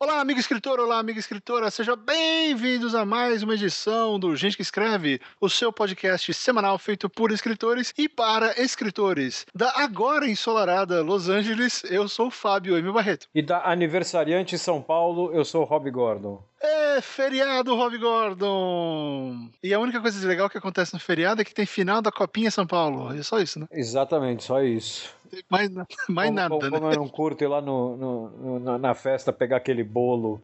Olá, amigo escritor, olá, amiga escritora, sejam bem-vindos a mais uma edição do Gente que Escreve, o seu podcast semanal feito por escritores e para escritores. Da agora ensolarada Los Angeles, eu sou o Fábio Emil Barreto. E da aniversariante São Paulo, eu sou o Rob Gordon. É feriado, Rob Gordon! E a única coisa legal que acontece no feriado é que tem final da Copinha São Paulo. É só isso, né? Exatamente, só isso. Mais, mais como, nada, como, né? Como eu não curto ir lá no, no, no, na festa pegar aquele bolo.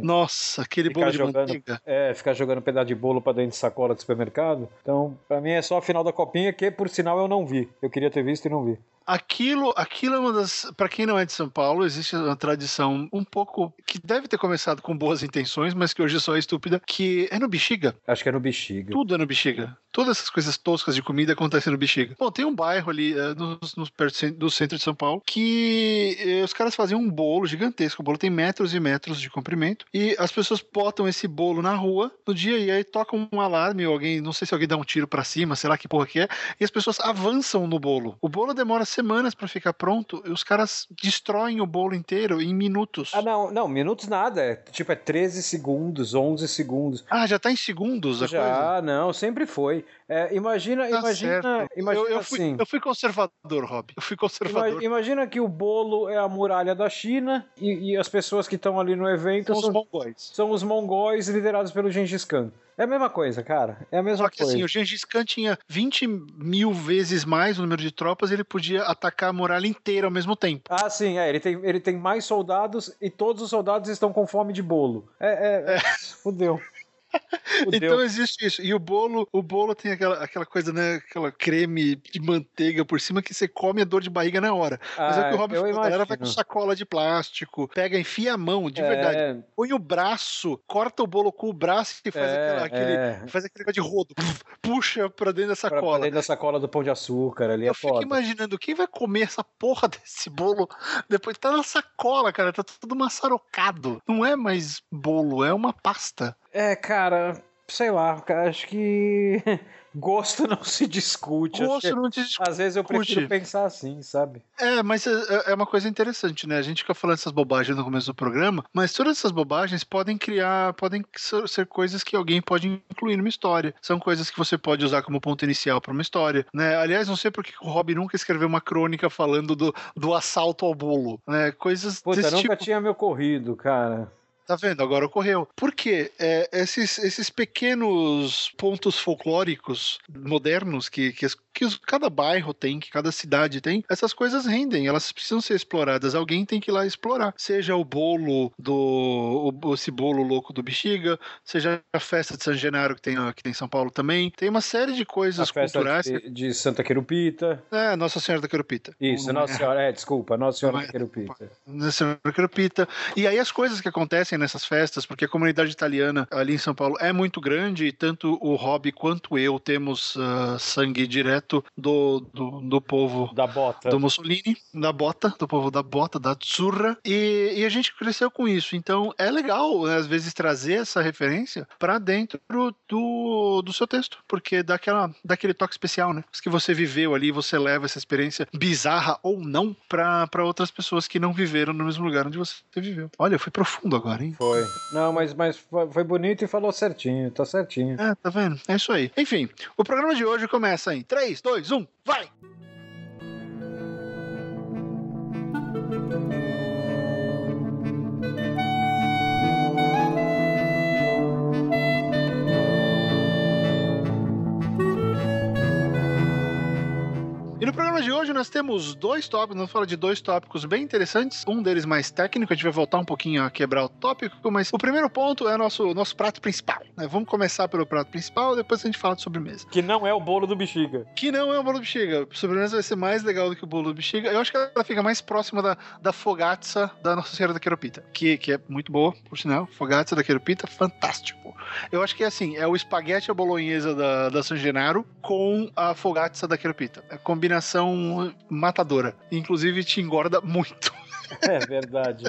Nossa, aquele bolo de jogando, manteiga. É, ficar jogando um pedaço de bolo pra dentro de sacola de supermercado. Então, pra mim é só a final da copinha, que por sinal eu não vi. Eu queria ter visto e não vi. Aquilo, aquilo é uma das. Para quem não é de São Paulo, existe uma tradição um pouco. que deve ter começado com boas intenções, mas que hoje só é estúpida, que é no Bexiga. Acho que é no Bexiga. Tudo é no Bexiga. Todas essas coisas toscas de comida acontecem no Bexiga. Bom, tem um bairro ali uh, no, no, perto do centro de São Paulo que uh, os caras faziam um bolo gigantesco. O bolo tem metros e metros de comprimento. E as pessoas botam esse bolo na rua no dia e aí tocam um alarme, alguém, não sei se alguém dá um tiro para cima, sei lá que porra que é, e as pessoas avançam no bolo. O bolo demora semanas para ficar pronto e os caras destroem o bolo inteiro em minutos. Ah, não, não, minutos nada. É, tipo, é 13 segundos, 11 segundos. Ah, já tá em segundos a já, coisa? não, sempre foi. É, imagina, Tá imagina, certo. imagina eu, eu fui, assim. eu fui conservador, Rob. Eu fui conservador. Ima- Imagina que o bolo é a muralha da China e, e as pessoas que estão ali no evento São os são, mongóis. são os mongóis liderados pelo Gengis Khan. É a mesma coisa, cara. É a mesma Só que coisa. assim, o Gengis Khan tinha 20 mil vezes mais o número de tropas, ele podia atacar a muralha inteira ao mesmo tempo. Ah, sim, é. Ele tem, ele tem mais soldados e todos os soldados estão com fome de bolo. É, é. é. Fudeu. Fudeu. Então existe isso. E o bolo, o bolo tem aquela, aquela coisa, né? Aquela creme de manteiga por cima que você come a dor de barriga na hora. Mas é o que o Ah, Rob eu falou, a galera vai com sacola de plástico, pega, enfia a mão, de É, verdade. Põe o braço, corta o bolo com o braço e faz, É, aquela- aquele, é. faz aquele negócio de rodo. Puxa pra dentro da Pra, pra sacola. dentro da sacola do pão de açúcar ali é Eu fico foda. imaginando quem vai comer essa porra desse bolo depois tá na sacola, cara, tá tudo maçarocado. Não é mais bolo, é uma pasta. É, cara, sei lá, cara, acho que gosto não se discute. Gosto que- não te Às vezes eu discute. prefiro pensar assim, sabe? É, mas é, é uma coisa interessante, né? A gente fica falando essas bobagens no começo do programa, mas todas essas bobagens podem criar, podem ser, coisas que alguém pode incluir numa história. São coisas que você pode usar como ponto inicial para uma história, né? Aliás, não sei porque o Rob nunca escreveu uma crônica falando do, do assalto ao bolo, né? Coisas Puta, desse nunca tipo. tinha me ocorrido, cara. Tá vendo? Agora ocorreu. Por quê? É, esses, esses pequenos pontos folclóricos modernos que, que, as- que os- cada bairro tem, que cada cidade tem, essas coisas rendem, elas precisam ser exploradas. Alguém tem que ir lá explorar. Seja o bolo do. o- esse bolo louco do Bexiga, seja a festa de San Genaro que tem, que tem em São Paulo também. Tem uma série de coisas A festa culturais. de, de Santa Querupita. É, Nossa Senhora da Querupita. Isso, Nossa é- Senhora, é, desculpa, Nossa Senhora da é- Querupita. na Senhora Querupita. E aí as coisas que acontecem nessas festas, porque a comunidade italiana ali em São Paulo é muito grande, e tanto o Rob quanto eu temos ah, sangue direto do, do, do povo Da bota. do Mussolini, da bota, do povo da bota, da Azzurra, e, e a gente cresceu com isso. Então é legal, né, às vezes, trazer essa referência para dentro do, do seu texto, porque dá, aquela, dá aquele toque especial, né? Os que você viveu ali, você leva essa experiência bizarra ou não para outras pessoas que não viveram no mesmo lugar onde você viveu. Olha, fui profundo agora, hein? Foi. Não, mas, mas foi foi bonito e falou certinho, tá certinho. É, tá vendo? É isso aí. Enfim, o programa de hoje começa em 3, 2, 1, vai! E no programa de hoje nós temos dois tópicos, nós falamos de dois tópicos bem interessantes, um deles mais técnico, a gente vai voltar um pouquinho a quebrar o tópico, mas o primeiro ponto é nosso nosso prato principal. né? Vamos começar pelo prato principal, depois a gente fala de sobremesa. Que não é o bolo do bexiga. Que não é o bolo do bexiga. A sobremesa vai ser mais legal do que o bolo do bexiga. Eu acho que ela fica mais próxima da, da fogatza da Nossa Senhora da Queropita, que, que é muito boa, por sinal. Fogatza da Queropita, fantástico. Eu acho que é assim, é o espaguete à bolonhesa da, da San Genaro com a fogatza da Queropita. É combinação matadora. Inclusive te engorda muito. É verdade.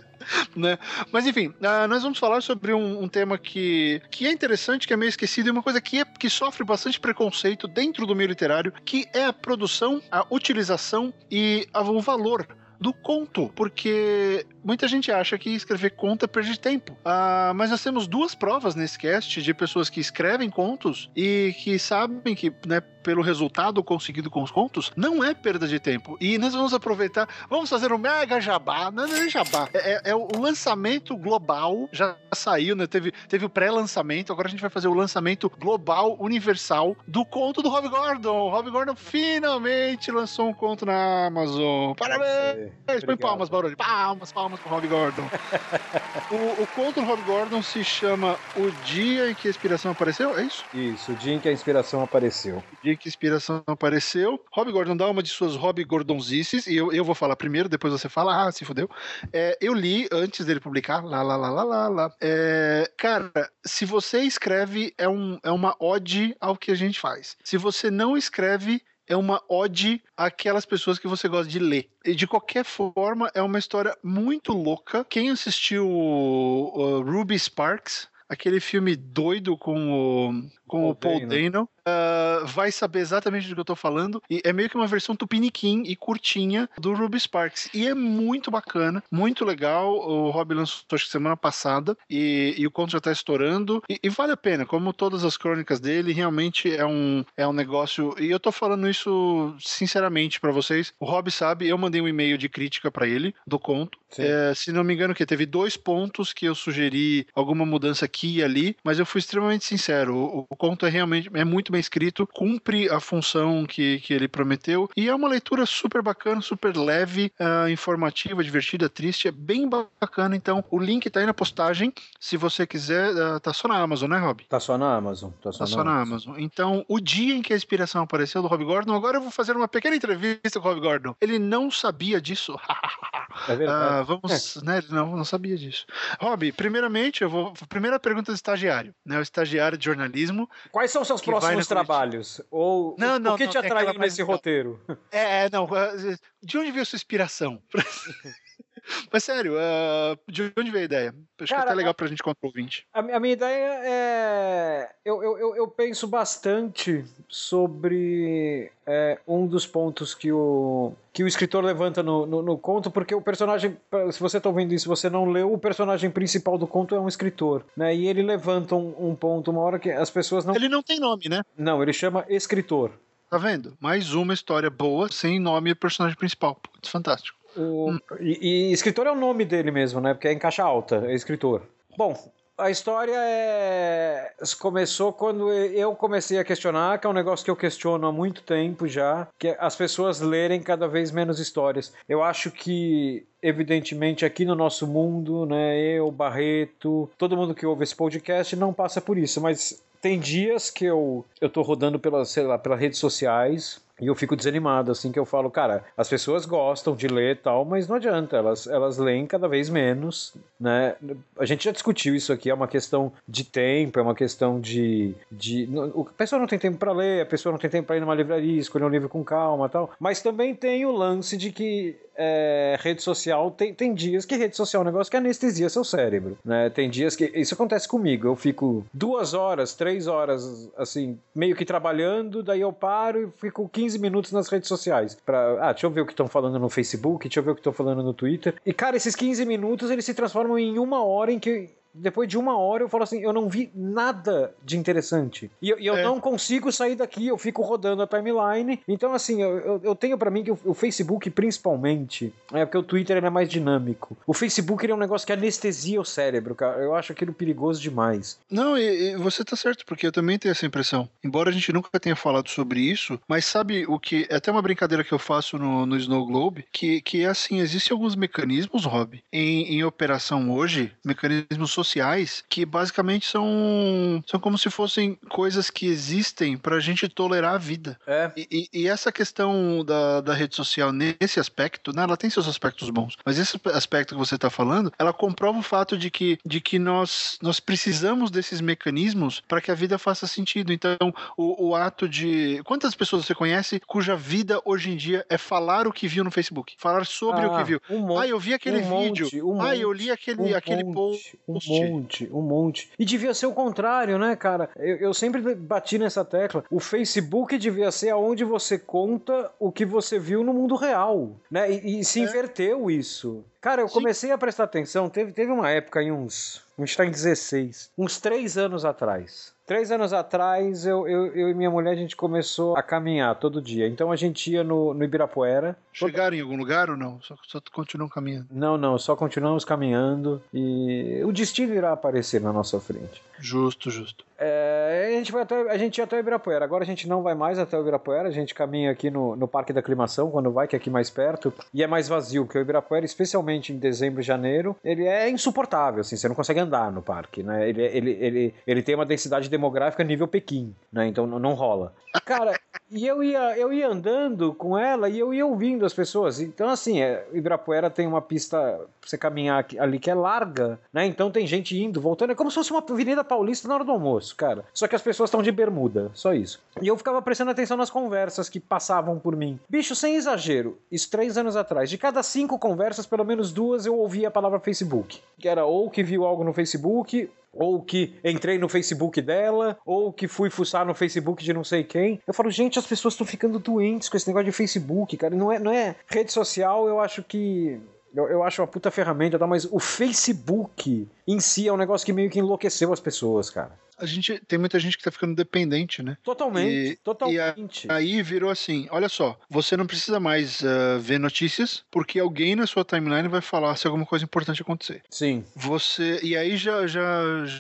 né? Mas enfim, ah, nós vamos falar sobre um, um tema que, que é interessante, que é meio esquecido, e uma coisa que, é, que sofre bastante preconceito dentro do meio literário, que é a produção, a utilização e a- o valor do conto, porque muita gente acha que escrever conto é perder tempo. Ah, mas nós temos duas provas nesse cast de pessoas que escrevem contos e que sabem que, né, pelo resultado conseguido com os contos, não é perda de tempo. E nós vamos aproveitar, vamos fazer um mega jabá, não é jabá, é, é, é o lançamento global, já saiu, né? Teve, teve o pré-lançamento, agora a gente vai fazer o lançamento global, universal, do conto do Rob Gordon. O Rob Gordon finalmente lançou um conto na Amazon. Parabéns! Põe palmas, barulho. Palmas, palmas pro Rob Gordon. o, o conto do Rob Gordon se chama O Dia em que a Inspiração Apareceu, é isso? Isso, o dia em que a inspiração apareceu. O dia em que a inspiração apareceu. Rob Gordon dá uma de suas Rob Gordonzices, e eu, eu vou falar primeiro, depois você fala, ah, se fodeu. É, eu li antes dele publicar, lá, lá, lá, lá, lá, lá. É, cara, se você escreve, é, um, é uma ode ao que a gente faz. Se você não escreve, é uma ode àquelas pessoas que você gosta de ler. E de qualquer forma, é uma história muito louca. Quem assistiu uh, Ruby Sparks, aquele filme doido com o, com o Paul Dano, Dano uh, vai saber exatamente do que eu tô falando. E é meio que uma versão tupiniquim e curtinha do Ruby Sparks. E é muito bacana, muito legal. O Rob lançou acho que semana passada e, e o conto já tá estourando. E, e, vale a pena, como todas as crônicas dele, realmente é um, é um negócio. E eu tô falando isso sinceramente para vocês. O Rob sabe, eu mandei um e-mail de crítica para ele do conto. É, se não me engano, que teve dois pontos que eu sugeri alguma mudança aqui e ali, mas eu fui extremamente sincero. O, o conto é realmente é muito bem escrito, cumpre a função que, que ele prometeu e é uma leitura super bacana, super leve, uh, informativa, divertida, triste, é bem bacana. Então, o link tá aí na postagem. Se você quiser, uh, tá só na Amazon, né, Rob? Tá só na Amazon. Tá só, tá na, só Amazon. na, Amazon. Então, o dia em que a inspiração apareceu do Rob Gordon, agora eu vou fazer uma pequena entrevista com o Rob Gordon. Ele não sabia disso. é verdade. Uh, vamos, é. né? Ele não, não sabia disso. Rob, primeiramente, eu vou. Primeira pergunta do estagiário, né? O estagiário de jornalismo. Quais são seus próximos trabalhos? Ou não, não, o que não, te atraiu é nesse roteiro? É, é, não. É, de onde veio sua inspiração? Mas sério, uh, de onde veio a ideia? Acho Cara, que é até legal pra gente contar o ouvinte. A, a, minha ideia é. Eu, eu, eu penso bastante sobre é, um dos pontos que o, que o escritor levanta no, no, no conto, porque o personagem, se você está ouvindo isso você não leu, o personagem principal do conto é um escritor, né? E ele levanta um, um ponto, uma hora que as pessoas não. Ele não tem nome, né? Não, ele chama escritor. Tá vendo? Mais uma história boa, sem nome e personagem principal. Putz, fantástico. O, e, e, escritor é o nome dele mesmo, né? Porque é em caixa alta, é escritor. Bom, a história é... começou quando eu comecei a questionar, que é um negócio que eu questiono há muito tempo já, que é as pessoas lerem cada vez menos histórias. Eu acho que evidentemente aqui no nosso mundo, né, eu, Barreto, todo mundo que ouve esse podcast não passa por isso, mas tem dias que eu eu tô rodando pelas, sei lá, pelas redes sociais, e eu fico desanimado, assim, que eu falo, cara, as pessoas gostam de ler e tal, mas não adianta, elas, elas leem cada vez menos, né? A gente já discutiu isso aqui, é uma questão de tempo, é uma questão de. de a pessoa não tem tempo para ler, a pessoa não tem tempo para ir numa livraria, escolher um livro com calma tal, mas também tem o lance de que é, rede social, tem, tem dias que rede social é um negócio que anestesia seu cérebro, né? Tem dias que. Isso acontece comigo, eu fico duas horas, três horas, assim, meio que trabalhando, daí eu paro e fico 15 15 minutos nas redes sociais. Pra, ah, deixa eu ver o que estão falando no Facebook, deixa eu ver o que estão falando no Twitter. E, cara, esses 15 minutos eles se transformam em uma hora em que depois de uma hora eu falo assim, eu não vi nada de interessante. E, e eu é. não consigo sair daqui, eu fico rodando a timeline. Então, assim, eu, eu, eu tenho para mim que o, o, Facebook, principalmente, é porque o Twitter é mais dinâmico. O Facebook é um negócio que anestesia o cérebro, cara. Eu acho aquilo perigoso demais. Não, e, e você tá certo, porque eu também tenho essa impressão. Embora a gente nunca tenha falado sobre isso, mas sabe o que. É até uma brincadeira que eu faço no, no Snow Globe, que, que é assim: existem alguns mecanismos, Rob, em, em operação hoje, mecanismos sociais sociais que basicamente são, são como se fossem coisas que existem para a gente tolerar a vida. É. E, e, essa questão da, da rede social nesse aspecto, né, ela tem seus aspectos bons, mas esse aspecto que você está falando, ela comprova o fato de que, de que nós, nós precisamos desses mecanismos para que a vida faça sentido. Então, o, o ato de. Quantas pessoas você conhece cuja vida hoje em dia é falar o que viu no Facebook? Falar sobre ah, o que viu. Um monte, ah, eu vi aquele um vídeo. Monte, um ah, eu li aquele, aquele post Um monte, um monte. E devia ser o contrário, né, cara? Eu, eu sempre bati nessa tecla. O Facebook devia ser aonde você conta o que você viu no mundo real, né? E, e se é. inverteu isso. Cara, eu Sim. comecei a prestar atenção. Teve, teve uma época em uns. A gente tá em 16. Uns três anos atrás. Três anos atrás, eu, eu, eu, e minha mulher, a gente começou a caminhar todo dia. Então a gente ia no, no Ibirapuera. Chegaram em algum lugar ou não? Só, só continuam caminhando? Não, não, só continuamos caminhando e o destino irá aparecer na nossa frente. Justo, justo. É, a, gente vai até, a gente ia até o Ibirapuera. Agora a gente não vai mais até o Ibirapuera. A gente caminha aqui no, no Parque da Aclimação, quando vai, que é aqui mais perto. E é mais vazio, porque o Ibirapuera, especialmente em dezembro e janeiro, ele é insuportável, assim. Você não consegue andar no parque, né? Ele, ele, ele, ele tem uma densidade demográfica nível Pequim, né? Então não rola. Cara, e eu ia, eu ia andando com ela e eu ia ouvindo as pessoas. Então, assim, é, Ibirapuera tem uma pista pra você caminhar ali que é larga, né? Então tem gente indo, voltando. É como se fosse uma avenida paulista na hora do almoço, cara. Só que as pessoas estão de bermuda, só isso. E eu ficava prestando atenção nas conversas que passavam por mim. Bicho, sem exagero, isso três anos atrás, de cada cinco conversas, pelo menos duas eu ouvia a palavra Facebook. Que era ou que viu algo no Facebook, ou que entrei no Facebook dela, ou que fui fuçar no Facebook de não sei quem. Eu falo, gente, as pessoas estão ficando doentes com esse negócio de Facebook, cara. Não é, não é rede social, eu acho que eu, eu acho uma puta ferramenta, tá? mas o Facebook em si é um negócio que meio que enlouqueceu as pessoas, cara. A gente tem muita gente que tá ficando dependente, né? Totalmente, e, totalmente. E aí virou assim: olha só, você não precisa mais uh, ver notícias, porque alguém na sua timeline vai falar se alguma coisa importante acontecer. Sim. Você. E aí já, já,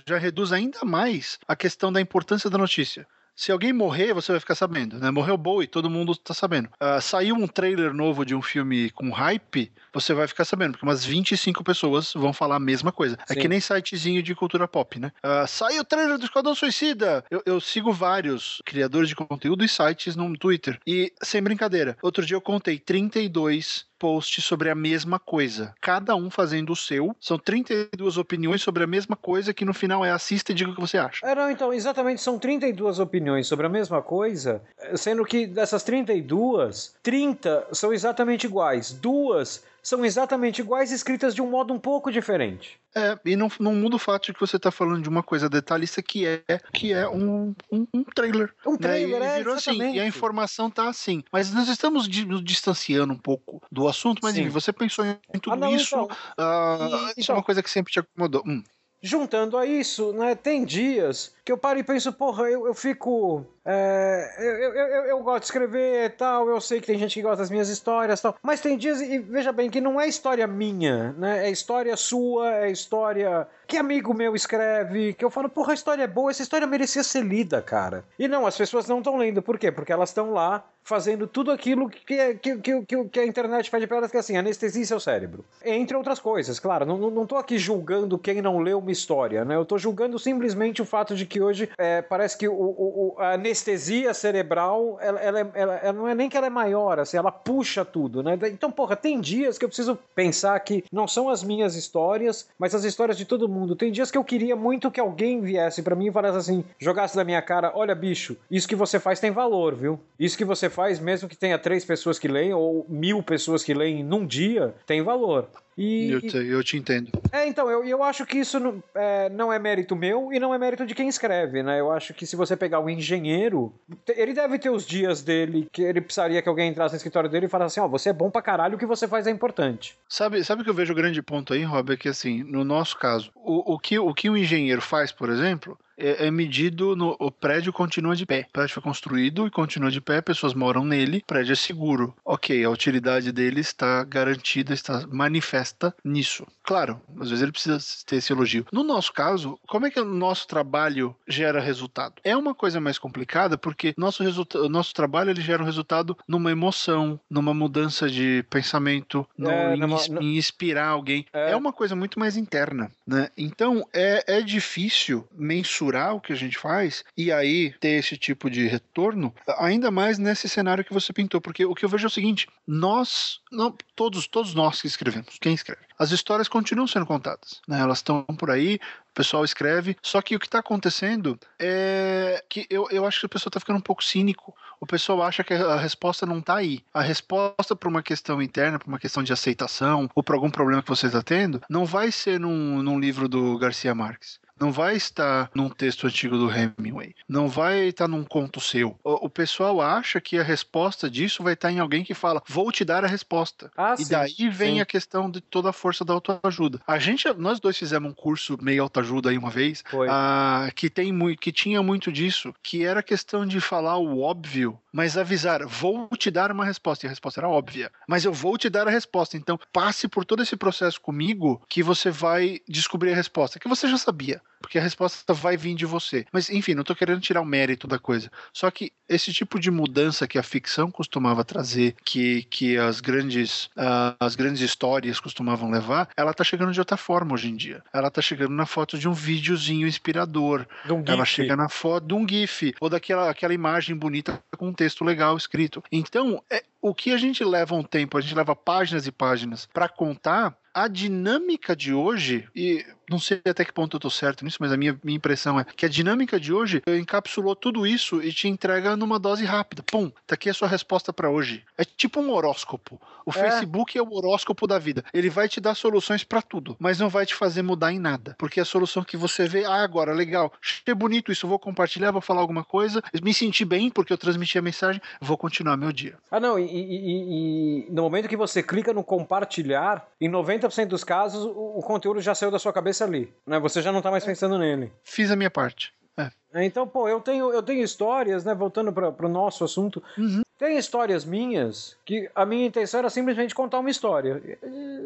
já reduz ainda mais a questão da importância da notícia. Se alguém morrer, você vai ficar sabendo, né? Morreu Bowie, todo mundo tá sabendo. Uh, saiu um trailer novo de um filme com hype, você vai ficar sabendo, porque umas 25 pessoas vão falar a mesma coisa. Sim. É que nem sitezinho de cultura pop, né? Uh, saiu o trailer do Esquadrão Suicida! Eu, eu, sigo vários criadores de conteúdo e sites no Twitter. E, sem brincadeira, outro dia eu contei 32 posts sobre a mesma coisa. Cada um fazendo o seu. São 32 opiniões sobre a mesma coisa que no final é assista e diga o que você acha. É, não, então, exatamente, são 32 opiniões sobre a mesma coisa, sendo que dessas 32, 30 são exatamente iguais. Duas são exatamente iguais, escritas de um modo um pouco diferente. É, e não, não muda o fato de que você está falando de uma coisa detalhista que é que é um, um, um trailer. Um trailer, né? e, é, virou assim, e a informação tá assim. Mas nós estamos nos distanciando um pouco do assunto, mas enfim, você pensou em tudo ah, não, isso. Então, uh, e, isso é uma coisa que sempre te acomodou. Hum. Juntando a isso, né, tem dias que eu paro e penso, porra, eu, eu fico é, eu, eu, eu, gosto de escrever e tal, eu sei que tem gente que gosta das minhas histórias e tal, mas tem dias, e veja bem, que não é história minha, né? É história sua, é história que amigo meu escreve, que eu falo, porra, a história é boa, essa história merecia ser lida, cara. E não, as pessoas não estão lendo, por quê? Porque elas estão lá fazendo tudo aquilo que, que, que, que, a internet pede pra elas, que é assim, anestesia seu cérebro. Entre outras coisas, claro, não, não tô aqui julgando quem não leu uma história, né? Eu tô julgando simplesmente o fato de que hoje é, parece que o, o, a anestesia cerebral, ela, ela, ela, ela, não é nem que ela é maior, assim, ela puxa tudo, né? Então, porra, tem dias que eu preciso pensar que não são as minhas histórias, mas as histórias de todo mundo. Tem dias que eu queria muito que alguém viesse para mim e falasse assim, jogasse na minha cara, olha, bicho, isso que você faz tem valor, viu? Isso que você faz, mesmo que tenha três pessoas que leem ou mil pessoas que leem num dia, tem valor. E, eu, te, eu te entendo. É, então, eu, eu acho que isso não é, não é mérito meu e não é mérito de quem escreve, né? Eu acho que se você pegar um engenheiro, ele deve ter os dias dele que ele precisaria que alguém entrasse no escritório dele e falasse assim: ó, oh, você é bom pra caralho, o que você faz é importante. Sabe, sabe que eu vejo o grande ponto aí, Rob? É que assim, no nosso caso, o, o, que, o que o engenheiro faz, por exemplo, é, é, medido no. O prédio continua de pé. O prédio foi construído e continua de pé, pessoas moram nele, o prédio é seguro. Ok, a utilidade dele está garantida, está manifesta nisso. Claro, às vezes ele precisa ter esse elogio. No nosso caso, como é que o nosso trabalho gera resultado? É uma coisa mais complicada porque nosso, o nosso trabalho ele gera um resultado numa emoção, numa mudança de pensamento, no, é, em, numa, em, inspirar alguém. É. é uma coisa muito mais interna, né? Então é, é difícil mensurar estruturar o que a gente faz e aí ter esse tipo de retorno, ainda mais nesse cenário que você pintou, porque o que eu vejo é o seguinte: nós, não, todos, todos nós que escrevemos, quem escreve, as histórias continuam sendo contadas, né? Elas estão por aí, o pessoal escreve, só que o que está acontecendo é que eu, eu acho que o pessoal está ficando um pouco cínico. O pessoal acha que a resposta não está aí. A resposta para uma questão interna, para uma questão de aceitação, ou para algum problema que você está tendo, não vai ser num, num livro do Garcia Marques não vai estar num texto antigo do Hemingway, não vai estar num conto seu. O, o pessoal acha que a resposta disso vai estar em alguém que fala, vou te dar a resposta. Ah, e sim, daí vem sim. a questão de toda a força da autoajuda. A gente, nós dois fizemos um curso meio autoajuda aí uma vez, ah, que tem muito, que tinha muito disso, que era questão de falar o óbvio, mas avisar, vou te dar uma resposta. E a resposta era óbvia, mas eu vou te dar a resposta. Então passe por todo esse processo comigo que você vai descobrir a resposta que você já sabia porque a resposta vai vir de você. Mas, enfim, não estou querendo tirar o mérito da coisa. Só que esse tipo de mudança que a ficção costumava trazer, que, que as grandes uh, as grandes histórias costumavam levar, ela está chegando de outra forma hoje em dia. Ela está chegando na foto de um videozinho inspirador. Um ela chega na foto de um GIF, ou daquela aquela imagem bonita com um texto legal escrito. Então, é, o que a gente leva um tempo, a gente leva páginas e páginas para contar, a dinâmica de hoje, e não sei até que ponto eu tô certo nisso, mas a minha, minha impressão é que a dinâmica de hoje encapsulou tudo isso e te entrega numa dose rápida. Pum, tá aqui a sua resposta para hoje. É tipo um horóscopo. O é. Facebook é o horóscopo da vida. Ele vai te dar soluções para tudo, mas não vai te fazer mudar em nada. Porque a solução que você vê, ah, agora, legal, achei bonito isso, vou compartilhar, vou falar alguma coisa, me senti bem porque eu transmiti a mensagem, vou continuar meu dia. Ah, não, e, e, e no momento que você clica no compartilhar, em 90% dos casos, o, o conteúdo já saiu da sua cabeça ali. Né? Você já não tá mais pensando nele. Fiz a minha parte. É. Então, pô, eu tenho, eu tenho histórias, né? Voltando para o nosso assunto. Uhum. Tem histórias minhas que a minha intenção era simplesmente contar uma história.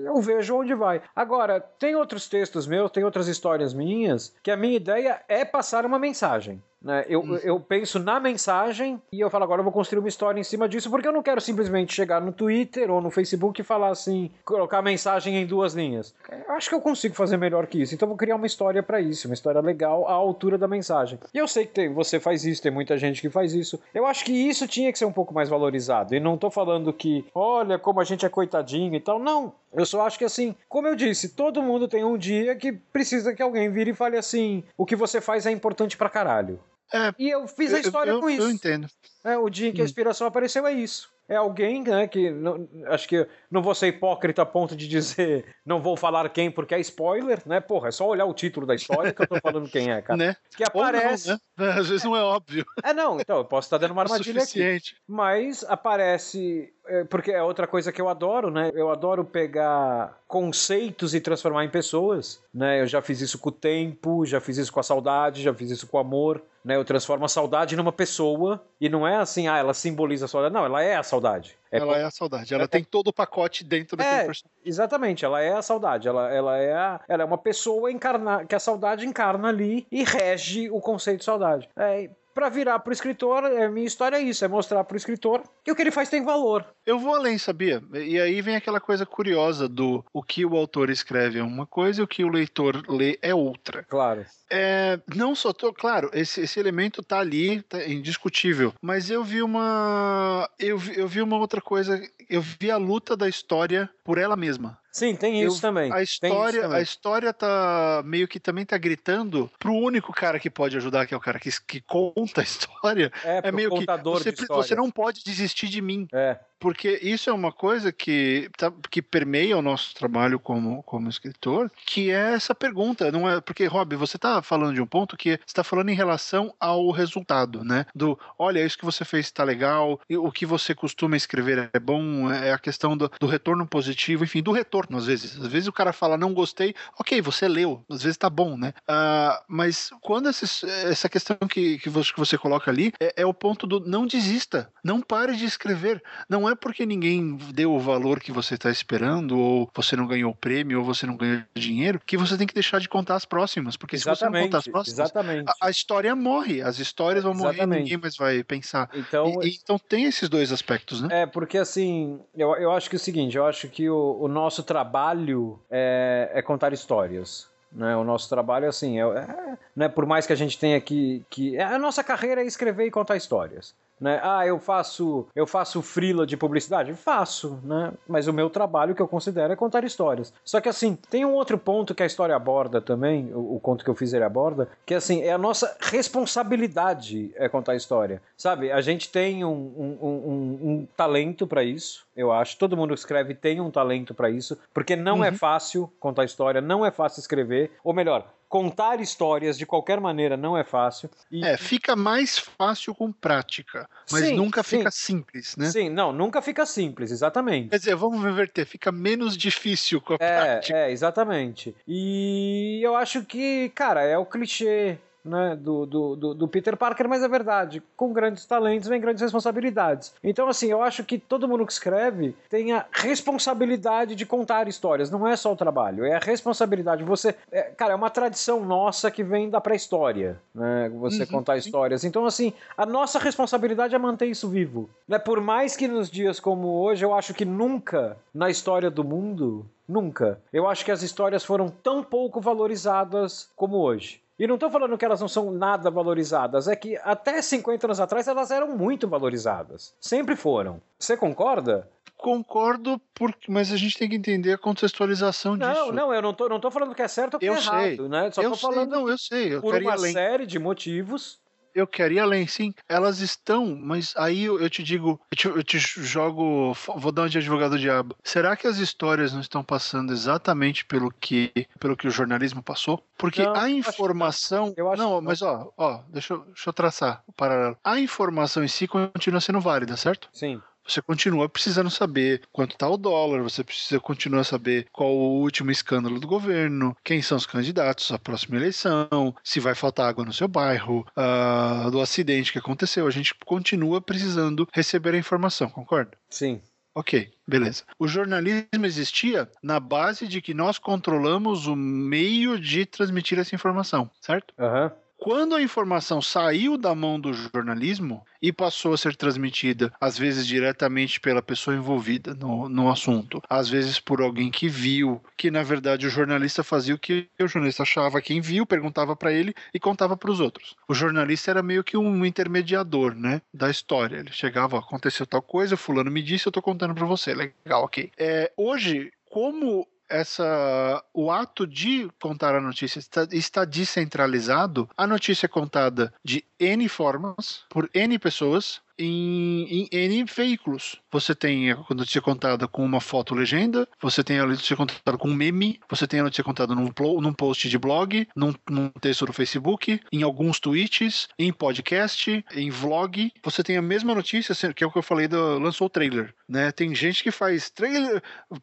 Eu vejo onde vai. Agora, tem outros textos meus, tem outras histórias minhas, que a minha ideia é passar uma mensagem. Né? Eu, eu penso na mensagem e eu falo, agora eu vou construir uma história em cima disso, porque eu não quero simplesmente chegar no Twitter ou no Facebook e falar assim, colocar a mensagem em duas linhas. Eu acho que eu consigo fazer melhor que isso, então eu vou criar uma história para isso, uma história legal à altura da mensagem. E eu sei que tem, você faz isso, tem muita gente que faz isso. Eu acho que isso tinha que ser um pouco mais valorizado. E não tô falando que, olha como a gente é coitadinho e tal. Não, eu só acho que assim, como eu disse, todo mundo tem um dia que precisa que alguém vire e fale assim: o que você faz é importante pra caralho. É, e eu fiz a história eu, eu, com isso. Eu entendo. É, o dia em que a hum. inspiração apareceu é isso é alguém né, que não, acho que não vou ser hipócrita a ponto de dizer não vou falar quem porque é spoiler, né? Porra, é só olhar o título da história que eu tô falando quem é, cara. né? Que aparece. Não, né? Às vezes não é óbvio. É, não, então, eu posso estar dando uma armadilha aqui. Mas aparece. É, porque é outra coisa que eu adoro, né? Eu adoro pegar conceitos e transformar em pessoas, né? Eu já fiz isso com o tempo, já fiz isso com a saudade, já fiz isso com o amor, né? Eu transformo a saudade numa pessoa e não é assim, ah, ela simboliza a saudade. Não, ela é a saudade. É ela é a saudade. Ela é, tem todo o pacote dentro daquele é, personagem. Exatamente, ela é a saudade. Ela, ela, é, a, ela é uma pessoa encarna, que a saudade encarna ali e rege o conceito de saudade. É, para virar pro escritor, a minha história é isso, é mostrar pro escritor que o que ele faz tem valor. Eu vou além, sabia? E aí vem aquela coisa curiosa do o que o autor escreve é uma coisa e o que o leitor lê é outra. Claro. É, não só tô, claro, esse, esse elemento tá ali, tá indiscutível, mas eu vi uma eu vi, eu vi uma outra coisa, eu vi a luta da história por ela mesma. Sim, tem isso eu, também. A história, também. a história tá meio que também tá gritando pro único cara que pode ajudar, que é o cara que, que conta a história. É, é meio que você, você não pode desistir de mim. É porque isso é uma coisa que, tá, que permeia o nosso trabalho como, como escritor, que é essa pergunta, não é? Porque, Rob, você está falando de um ponto que está falando em relação ao resultado, né? Do, olha, isso que você fez está legal, o que você costuma escrever é bom, é a questão do, do, retorno positivo, enfim, do retorno, às vezes. Às vezes o cara fala, não gostei, ok, você leu, às vezes tá bom, né? Uh, mas quando esse, essa questão que, que, você, que você coloca ali é, é o ponto do não desista, não pare de escrever, não é é porque ninguém deu o valor que você está esperando, ou você não ganhou o prêmio, ou você não ganhou dinheiro, que você tem que deixar de contar as próximas. Porque exatamente, se você não contar as próximas, a, a, história morre. As histórias vão exatamente. morrer e ninguém mais vai pensar. Então, e, então tem esses dois aspectos, né? É, porque assim, eu, eu acho que é o seguinte, eu acho que o, o nosso trabalho é, é contar histórias. Né? O nosso trabalho, assim, é, é, né? por mais que a gente tenha que, que. A nossa carreira é escrever e contar histórias. Né? Ah, eu faço eu faço frila de publicidade? Faço, né? Mas o meu trabalho que eu considero é contar histórias. Só que assim, tem um outro ponto que a história aborda também, o, o conto que eu fiz ele aborda, que assim, é a nossa responsabilidade é contar história. Sabe, a gente tem um, um, um, um talento para isso, eu acho. Todo mundo que escreve tem um talento para isso, porque não é uhum. é fácil contar história, não é fácil escrever, ou melhor, contar histórias de qualquer maneira não é fácil. E... É, fica mais fácil com prática, mas sim, nunca sim. fica simples, né? Sim, não, nunca fica simples, exatamente. Quer dizer, vamos inverter, fica menos difícil com a é, prática. É, exatamente. E eu acho que, cara, é o clichê né, do, do, do, Peter Parker, mas é verdade. Com grandes talentos vem grandes responsabilidades. Então, assim, eu acho que todo mundo que escreve tem a responsabilidade de contar histórias. Não é só o trabalho, é a responsabilidade. Você, é, cara, é uma tradição nossa que vem da pré-história, né? Você uhum, contar histórias. Então, assim, a nossa responsabilidade é manter isso vivo. Né? Por mais que nos dias como hoje, eu acho que nunca na história do mundo Nunca. Eu acho que as histórias foram tão pouco valorizadas como hoje. E não estou falando que elas não são nada valorizadas, é que até 50 anos atrás elas eram muito valorizadas. Sempre foram. Você concorda? Concordo, porque, mas a gente tem que entender a contextualização não, disso. Não, não, eu não tô, não tô falando que é certo ou que eu é sei. errado, né? Só eu tô sei, falando não, eu sei. Eu por uma além. série de motivos eu quero ir além, sim. Elas estão, mas aí eu, eu te digo, eu te, eu te, jogo, vou dar um de advogado do diabo. Será que as histórias não estão passando exatamente pelo que, pelo que o jornalismo passou? Porque não, a informação, eu acho não, mas ó, ó, deixa deixa eu traçar o paralelo. A informação em si continua sendo válida, certo? Sim você continua precisando saber quanto está o dólar, você precisa continuar saber qual o último escândalo do governo, quem são os candidatos à próxima eleição, se vai faltar água no seu bairro, uh, do acidente que aconteceu. A gente continua precisando receber a informação, concorda? Sim. Ok, beleza. O jornalismo existia na base de que nós controlamos o meio de transmitir essa informação, certo? Aham. Uhum. Quando a informação saiu da mão do jornalismo e passou a ser transmitida, às vezes diretamente pela pessoa envolvida no, no assunto, às vezes por alguém que viu, que na verdade o jornalista fazia o que o jornalista achava quem viu, perguntava para ele e contava para os outros. O jornalista era meio que um intermediador, né, da história. Ele chegava, aconteceu tal coisa, fulano me disse, eu tô contando para você. Legal, ok. É, hoje, como essa o ato de contar a notícia está, está descentralizado, a notícia é contada de N formas, por N pessoas, em, em N veículos. Você tem a notícia contada com uma foto legenda, você tem a notícia contada com um meme, você tem a notícia contada num, num post de blog, num, num, texto do Facebook, em alguns tweets, em podcast, em vlog. Você tem a mesma notícia, que é o que eu falei, do, lançou o trailer. Né? Tem gente que faz trailer,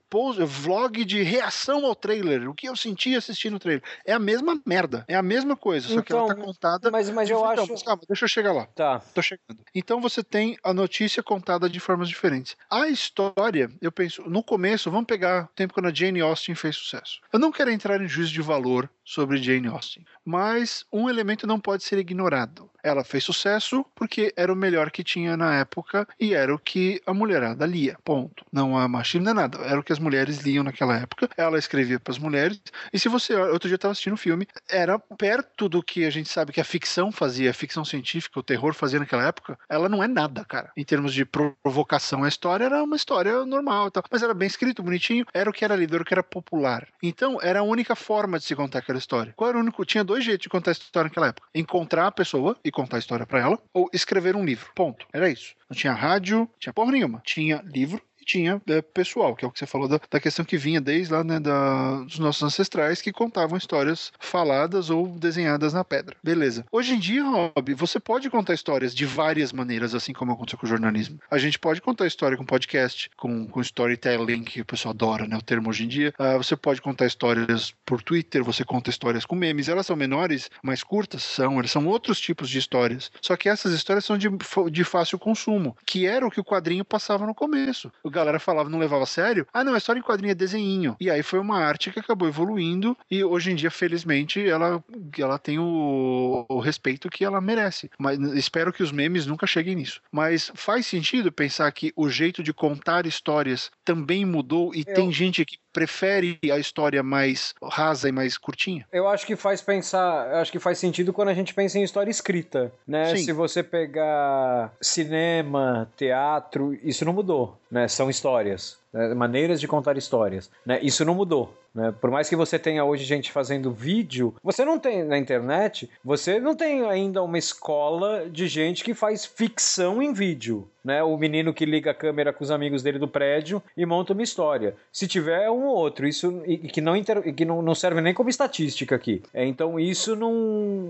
post, vlog de reação ao trailer, o que eu senti assistindo o trailer. É a mesma merda, é a mesma coisa, então, só que ela tá então, contada. Mas, mas eu então, acho. Mas calma, deixa eu chegar lá. Tá. Tô chegando. Então você tem a notícia contada de formas diferentes. A história, eu penso, no começo, vamos pegar o tempo quando a Jane Austen fez sucesso. Eu não quero entrar em juízo de valor sobre Jane Austen, mas um elemento não pode ser ignorado. Ela fez sucesso porque era o melhor que tinha na época e era o que a mulherada lia. Ponto. Não há machismo nem nada. Era o que as mulheres liam naquela época. Ela escrevia para as mulheres. E se você. Outro dia eu estava assistindo um filme, era perto do que a gente sabe que a ficção fazia, a ficção científica, o terror fazia naquela época. Ela não é nada, cara. Em termos de provocação, a história era uma história normal, tal, mas era bem escrito, bonitinho. Era o que era lido, era o que era popular. Então, era a única forma de se contar aquela história. Qual era o único? Tinha dois jeitos de contar a história naquela época: encontrar a pessoa e contar a história para ela, ou escrever um livro. Ponto. Era isso. Não tinha rádio, tinha porra nenhuma. Tinha livro tinha é, pessoal, que é o que você falou da, da questão que vinha desde lá né, da, dos nossos ancestrais que contavam histórias faladas ou desenhadas na pedra. Beleza. Hoje em dia, Rob, você pode contar histórias de várias maneiras, assim como aconteceu com o jornalismo. A gente pode contar história com podcast, com, com storytelling, que o pessoal adora, né, o termo hoje em dia. Uh, você pode contar histórias por Twitter, você conta histórias com memes. Elas são menores, mais curtas, são, elas são outros tipos de histórias. Só que essas histórias são de, de fácil consumo, que era o que o quadrinho passava no começo. O galera falava, não levava a sério. Ah, não, a história em quadrinho é desenhinho. E aí foi uma arte que acabou evoluindo e hoje em dia, felizmente, ela, ela tem o, o respeito que ela merece. Mas espero que os memes nunca cheguem nisso. Mas faz sentido pensar que o jeito de contar histórias também mudou e Eu- tem gente que prefere a história mais rasa e mais curtinha? Eu acho que faz pensar, acho que faz sentido quando a gente pensa em história escrita, né? Sim. Se você pegar cinema, teatro, isso não mudou, né? São histórias, né? maneiras de contar histórias, né? Isso não mudou. Né? Por mais que você tenha hoje gente fazendo vídeo, você não tem na internet, você não tem ainda uma escola de gente que faz ficção em vídeo. Né? O menino que liga a câmera com os amigos dele do prédio e monta uma história. Se tiver é um ou outro, isso e, que, não, inter- que não, não serve nem como estatística aqui. É, então isso não,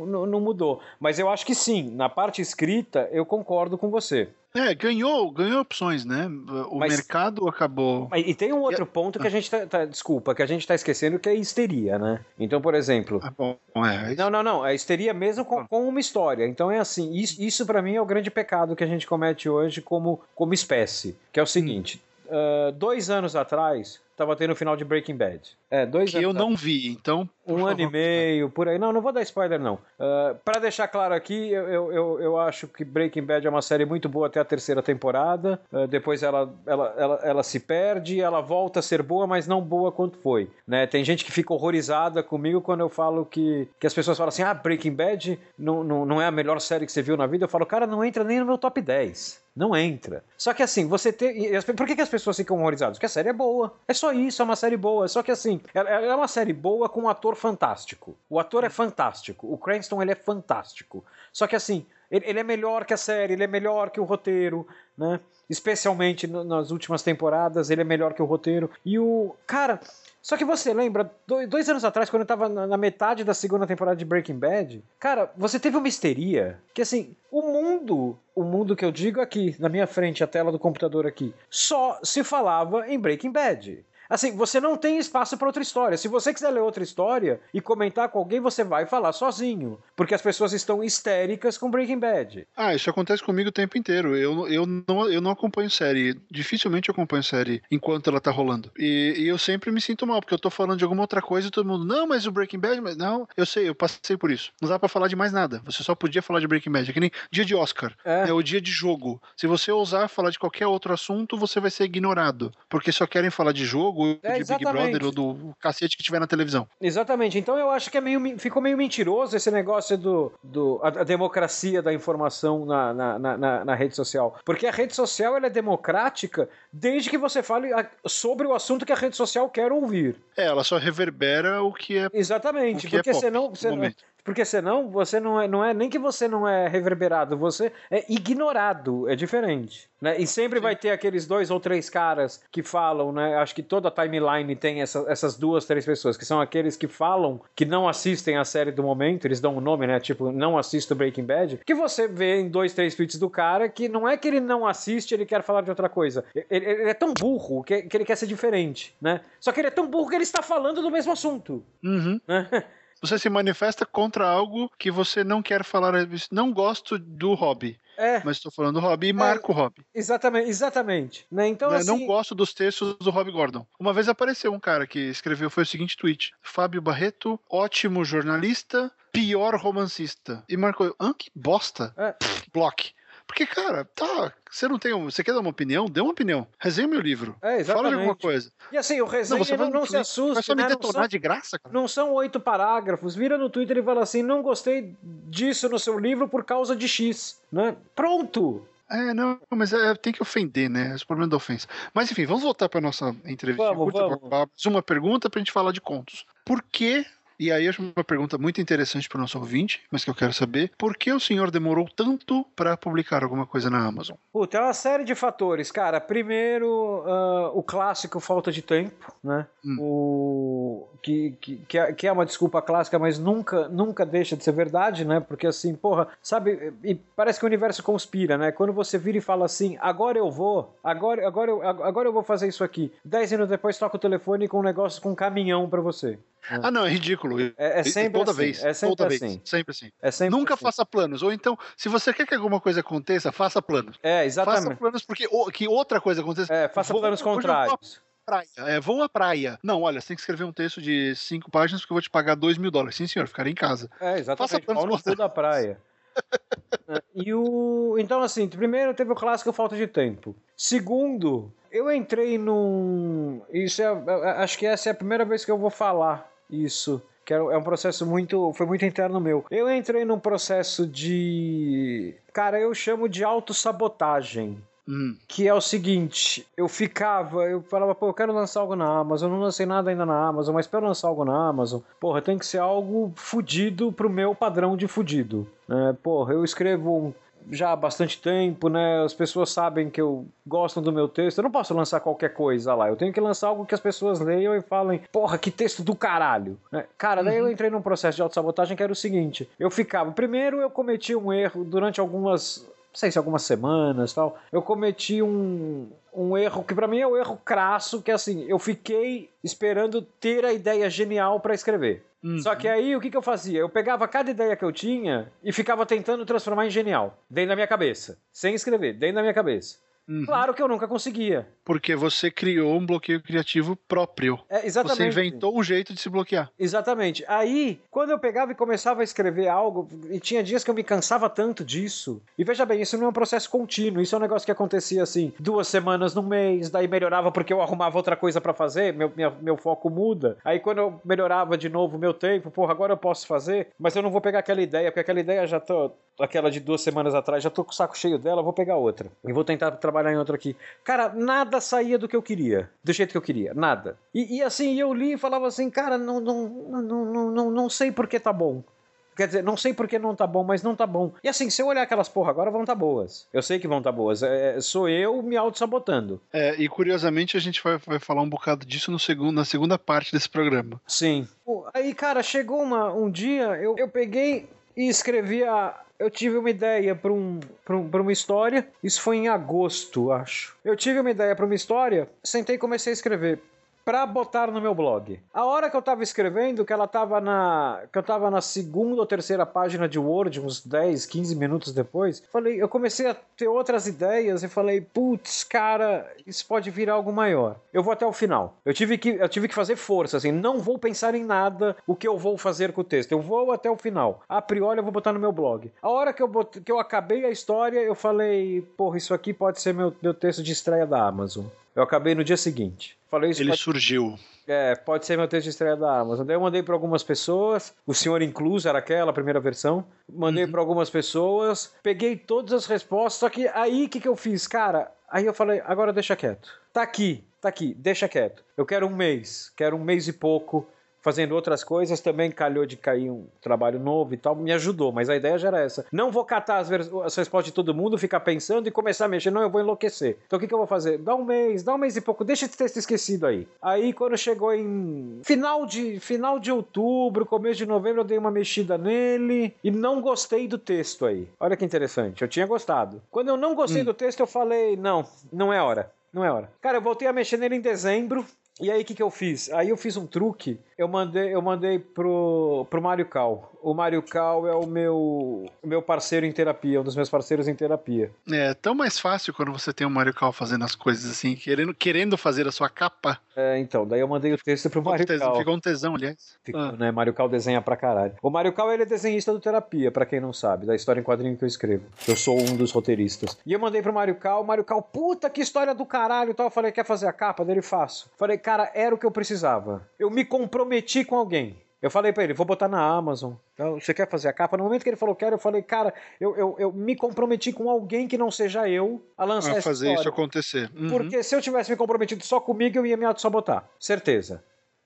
não, não mudou. Mas eu acho que sim, na parte escrita eu concordo com você. É, ganhou, ganhou opções, né? O Mas- mercado acabou. Mas- E tem um outro ponto que a gente tá, tá- desculpa, que a gente tá esquecendo que é histeria, né? Então, por exemplo, Ah, bom, é, Não, não, não. É histeria mesmo com, com uma história. Então é assim, isso, isso para mim é o grande pecado que a gente comete hoje como, como espécie. Que é o seguinte: ah, dois anos atrás, tava tendo o final de Breaking Bad. É, dois que eu não vi, então. Um ano e meio, por aí. Não, não vou dar spoiler, não. Uh, para deixar claro aqui, eu, eu, eu, acho que Breaking Bad é uma série muito boa até a terceira temporada. Uh, depois ela, ela, ela, ela se perde, ela volta a ser boa, mas não boa quanto foi. Né? Tem gente que fica horrorizada comigo quando eu falo que, que as pessoas falam assim: ah, Breaking Bad não, não, não é a melhor série que você viu na vida. Eu falo, cara, não entra nem no meu top 10. Não entra. Só que assim, você tem. Por que, que as pessoas ficam horrorizadas? Porque a série é boa. É só isso, é uma série boa. Só que assim, ela ela é uma série boa com um ator fantástico. O ator é fantástico. O Cranston, ele é fantástico. Só que assim, ele, é melhor que a série, ele é melhor que o roteiro, né? Especialmente nas últimas temporadas, ele é melhor que o roteiro. E o. Cara. Só que você lembra, dois, anos atrás, quando eu tava na metade da segunda temporada de Breaking Bad, cara, você teve uma histeria que, assim, o mundo, o mundo que eu digo aqui, na minha frente, a tela do computador aqui, só se falava em Breaking Bad. Assim, você não tem espaço para outra história. Se você quiser ler outra história e comentar com alguém, você vai falar sozinho. Porque as pessoas estão histéricas com Breaking Bad. Ah, isso acontece comigo o tempo inteiro. Eu, eu, não, eu não acompanho série. Dificilmente eu acompanho série enquanto ela tá rolando. E, e eu sempre me sinto mal, porque eu tô falando de alguma outra coisa e todo mundo, não, mas o Breaking Bad, mas não, eu sei, eu passei por isso. Não dá pra falar de mais nada. Você só podia falar de Breaking Bad. É que nem dia de Oscar. É. É o dia de jogo. Se você ousar falar de qualquer outro assunto, você vai ser ignorado. Porque só querem falar de jogo, ou É, de Big. Brother, ou do cacete que tiver na televisão. Exatamente. Então eu acho que é meio, ficou meio mentiroso esse negócio do, do a, a democracia da informação na, na, na- na, rede social. Porque a rede social ela é democrática desde que você fale a- sobre o assunto que a rede social quer ouvir. É, ela só reverbera o que é. Exatamente. O que é porque pop senão. Você. Porque senão você não é, não é nem que você não é reverberado, você é ignorado. É diferente. Né? E sempre vai ter aqueles dois ou três caras que falam, né? Acho que toda a timeline tem essa- essas duas, três pessoas, que são aqueles que falam que não assistem a série do momento, eles dão um nome, né? Tipo, não assisto Breaking Bad. Que você vê em dois, três tweets do cara que não é que ele não assiste, ele quer falar de outra coisa. Ele, ele é tão burro que, que ele quer ser diferente, né? Só que ele é tão burro que ele está falando do mesmo assunto. Uhum. né? Você se manifesta contra algo que você não quer falar. Não gosto do hobby, É, mas estou falando do hobby e marco o hobby. exatamente, exatamente. Né? Então, Né? assim, Não gosto dos textos do Rob Gordon. Uma vez apareceu um cara que escreveu foi o seguinte tweet: Fábio Barreto, ótimo jornalista, pior romancista. E marcou, hã? Que bosta. É. Block. Porque, cara, tá. Você não tem. Você quer dar uma opinião? Dê uma opinião. Resenha meu livro. É, Fala de alguma coisa. E assim, o resenha você não, vai não, no se assuste, Vai só me né? não, detonar são, de graça, cara. não são oito parágrafos. Vira no Twitter e fala assim: não gostei disso no seu livro por causa de X. Né? Pronto! É, não, mas é, tem que ofender, né? Esse problema da ofensa. Mas enfim, vamos voltar para nossa entrevista. Vamos, curta, vamos. Uma pergunta para a gente falar de contos. Por que? E aí acho uma pergunta muito interessante para o nosso ouvinte, mas que eu quero saber. Por que o senhor demorou tanto para publicar alguma coisa na Amazon? Puta, é uma série de fatores, cara. Primeiro, ah, o clássico falta de tempo, né? Hum. O... que, que, que, é, que é uma desculpa clássica, mas nunca, nunca deixa de ser verdade, né? Porque assim, porra, sabe, e parece que o universo conspira, né? Quando você vira e fala assim, agora eu vou, agora, agora, eu, agora eu vou fazer isso aqui. Dez anos depois toca o telefone com um negócio com um caminhão para você. Ah, não, é ridículo. É, é sempre toda assim. vez. É sempre toda assim. vez. Sempre assim. É sempre Nunca assim. faça planos. Ou então, se você quer que alguma coisa aconteça, faça planos. É, Faça exatamente. planos porque que outra coisa aconteça. É, faça Vou- planos hoje eu vou contrários. Praia. É, vou à praia. Não, olha, você tem que escrever um texto de cinco páginas porque eu vou te pagar dois mil dólares. Sim, senhor, ficarei em casa. É, exatamente. Faça planos Pau no cu da praia. É, e o. Então, assim, primeiro teve o clássico falta de tempo. Segundo, eu entrei num. Isso é. Acho que essa é a primeira vez que eu vou falar isso. Que é um processo muito. Foi muito interno meu. Eu entrei num processo de. Cara, eu chamo de autossabotagem. Hum. Que é o seguinte, eu ficava, eu falava, pô, eu quero lançar algo na Amazon, não lancei nada ainda na Amazon, mas para lançar algo na Amazon, porra, tem que ser algo fudido pro meu padrão de fudido. Né? Porra, eu escrevo um- já há bastante tempo, né? As pessoas sabem que eu gostam do meu texto. Eu não posso lançar qualquer coisa lá. Eu tenho que lançar algo que as pessoas leiam e falem, porra, que texto do caralho. né? Cara, daí eu entrei num processo de autossabotagem que era o seguinte: eu ficava. Primeiro, eu cometi um erro durante algumas não sei se algumas semanas tal, eu cometi um, um erro que pra mim é o erro crasso, que é assim, eu fiquei esperando ter a ideia genial pra escrever. Uhum. Só que aí o que, que eu fazia? Eu pegava cada ideia que eu tinha e ficava tentando transformar em genial, dentro da minha cabeça, sem escrever, dentro da minha cabeça. Uhum. Claro que eu nunca conseguia. Porque você criou um bloqueio criativo próprio. É, exatamente. Você inventou um jeito de se bloquear. Exatamente. Aí, quando eu pegava e começava a escrever algo, e tinha dias que eu me cansava tanto disso. E veja bem, isso não é um processo contínuo, isso é um negócio que acontecia assim, duas semanas no mês, daí melhorava porque eu arrumava outra coisa pra fazer, meu, minha- meu foco muda. Aí quando eu melhorava de novo o meu tempo, porra, agora eu posso fazer, mas eu não vou pegar aquela ideia, porque aquela ideia já tô. Aquela de duas semanas atrás, já tô com o saco cheio dela, vou pegar outra. E vou tentar trabalhar em outra aqui. Cara, nada saía do que eu queria, do jeito que eu queria, nada. E, e assim, eu li e falava assim, cara, não, não, não, não, não, não sei por que tá bom. Quer dizer, não sei por que não tá bom, mas não tá bom. E assim, se eu olhar aquelas porra agora, vão tá boas. Eu sei que vão tá boas. É, sou eu me auto-sabotando. É, e curiosamente a gente vai, vai falar um bocado disso no segundo, na segunda parte desse programa. Sim. Pô, Aí, cara, chegou uma, um dia, eu, eu peguei e escrevi a. Eu tive uma ideia para um, um, uma história. Isso foi em agosto, acho. Eu tive uma ideia para uma história, sentei e comecei a escrever. Pra botar no meu blog. A hora que eu tava escrevendo, que ela tava na. que eu tava na segunda ou terceira página de Word, uns 10, 15 minutos depois, falei, eu comecei a ter outras ideias e falei, putz, cara, isso pode virar algo maior. Eu vou até o final. Eu tive que, eu tive que fazer força, assim, não vou pensar em nada o que eu vou fazer com o texto. Eu vou até o final. A priori eu vou botar no meu blog. A hora que eu, que eu acabei a história, eu falei, porra, isso aqui pode ser meu, meu texto de estreia da Amazon. Eu acabei no dia seguinte. Falei isso Ele pode... surgiu. É, pode ser meu texto de estreia da Amazon. Daí eu mandei para algumas pessoas, o senhor incluso era aquela, a primeira versão. Mandei para algumas pessoas, peguei todas as respostas, só que aí o que, que eu fiz? Cara, aí eu falei, agora deixa quieto. Tá aqui, tá aqui, deixa quieto. Eu quero um mês, quero um mês e pouco fazendo outras coisas, também calhou de cair um trabalho novo e tal, me ajudou, mas a ideia já era essa. Não vou catar as, as respostas de todo mundo, ficar pensando e começar a mexer, não, eu vou enlouquecer. Então o que, que eu vou fazer? Dá um mês, dá um mês e pouco, deixa esse texto esquecido aí. Aí quando chegou em final de, final de outubro, começo de novembro, eu dei uma mexida nele e não gostei do texto aí. Olha que interessante, eu tinha gostado. Quando eu não gostei do texto, eu falei, não, não é hora. Não é hora. Cara, eu voltei a mexer nele em dezembro. E aí, o que, que eu fiz? Aí eu fiz um truque. Eu mandei, eu mandei pro, pro Mário Cal. O Mário Cal é o meu, meu parceiro em terapia, um dos meus parceiros em terapia. É tão mais fácil quando você tem o Mario Cal fazendo as coisas assim, querendo, querendo fazer a sua capa. É, então, daí eu mandei o texto pro Mário Cal. ficou um tesão, aliás. Ficou, Ah. né? Mário Cal desenha pra caralho. O Mário Cal, ele é desenhista do Terapia, pra quem não sabe, da história em quadrinho que eu escrevo. Eu sou um dos roteiristas. E eu mandei pro Mário Cal, o Mário Cal, puta que história do caralho e tal. Eu falei, quer fazer a capa? Dele, faço. Falei, cara, era o que eu precisava. Eu me comprometi com alguém. Eu falei pra ele, vou botar na Amazon. Então, você quer fazer a capa? No momento que ele falou quero, eu falei, cara, eu, eu, eu me comprometi com alguém que não seja eu a lançar A fazer história. isso acontecer. Uhum. Porque se eu tivesse me comprometido só comigo, eu ia me auto-sabotar. Certeza.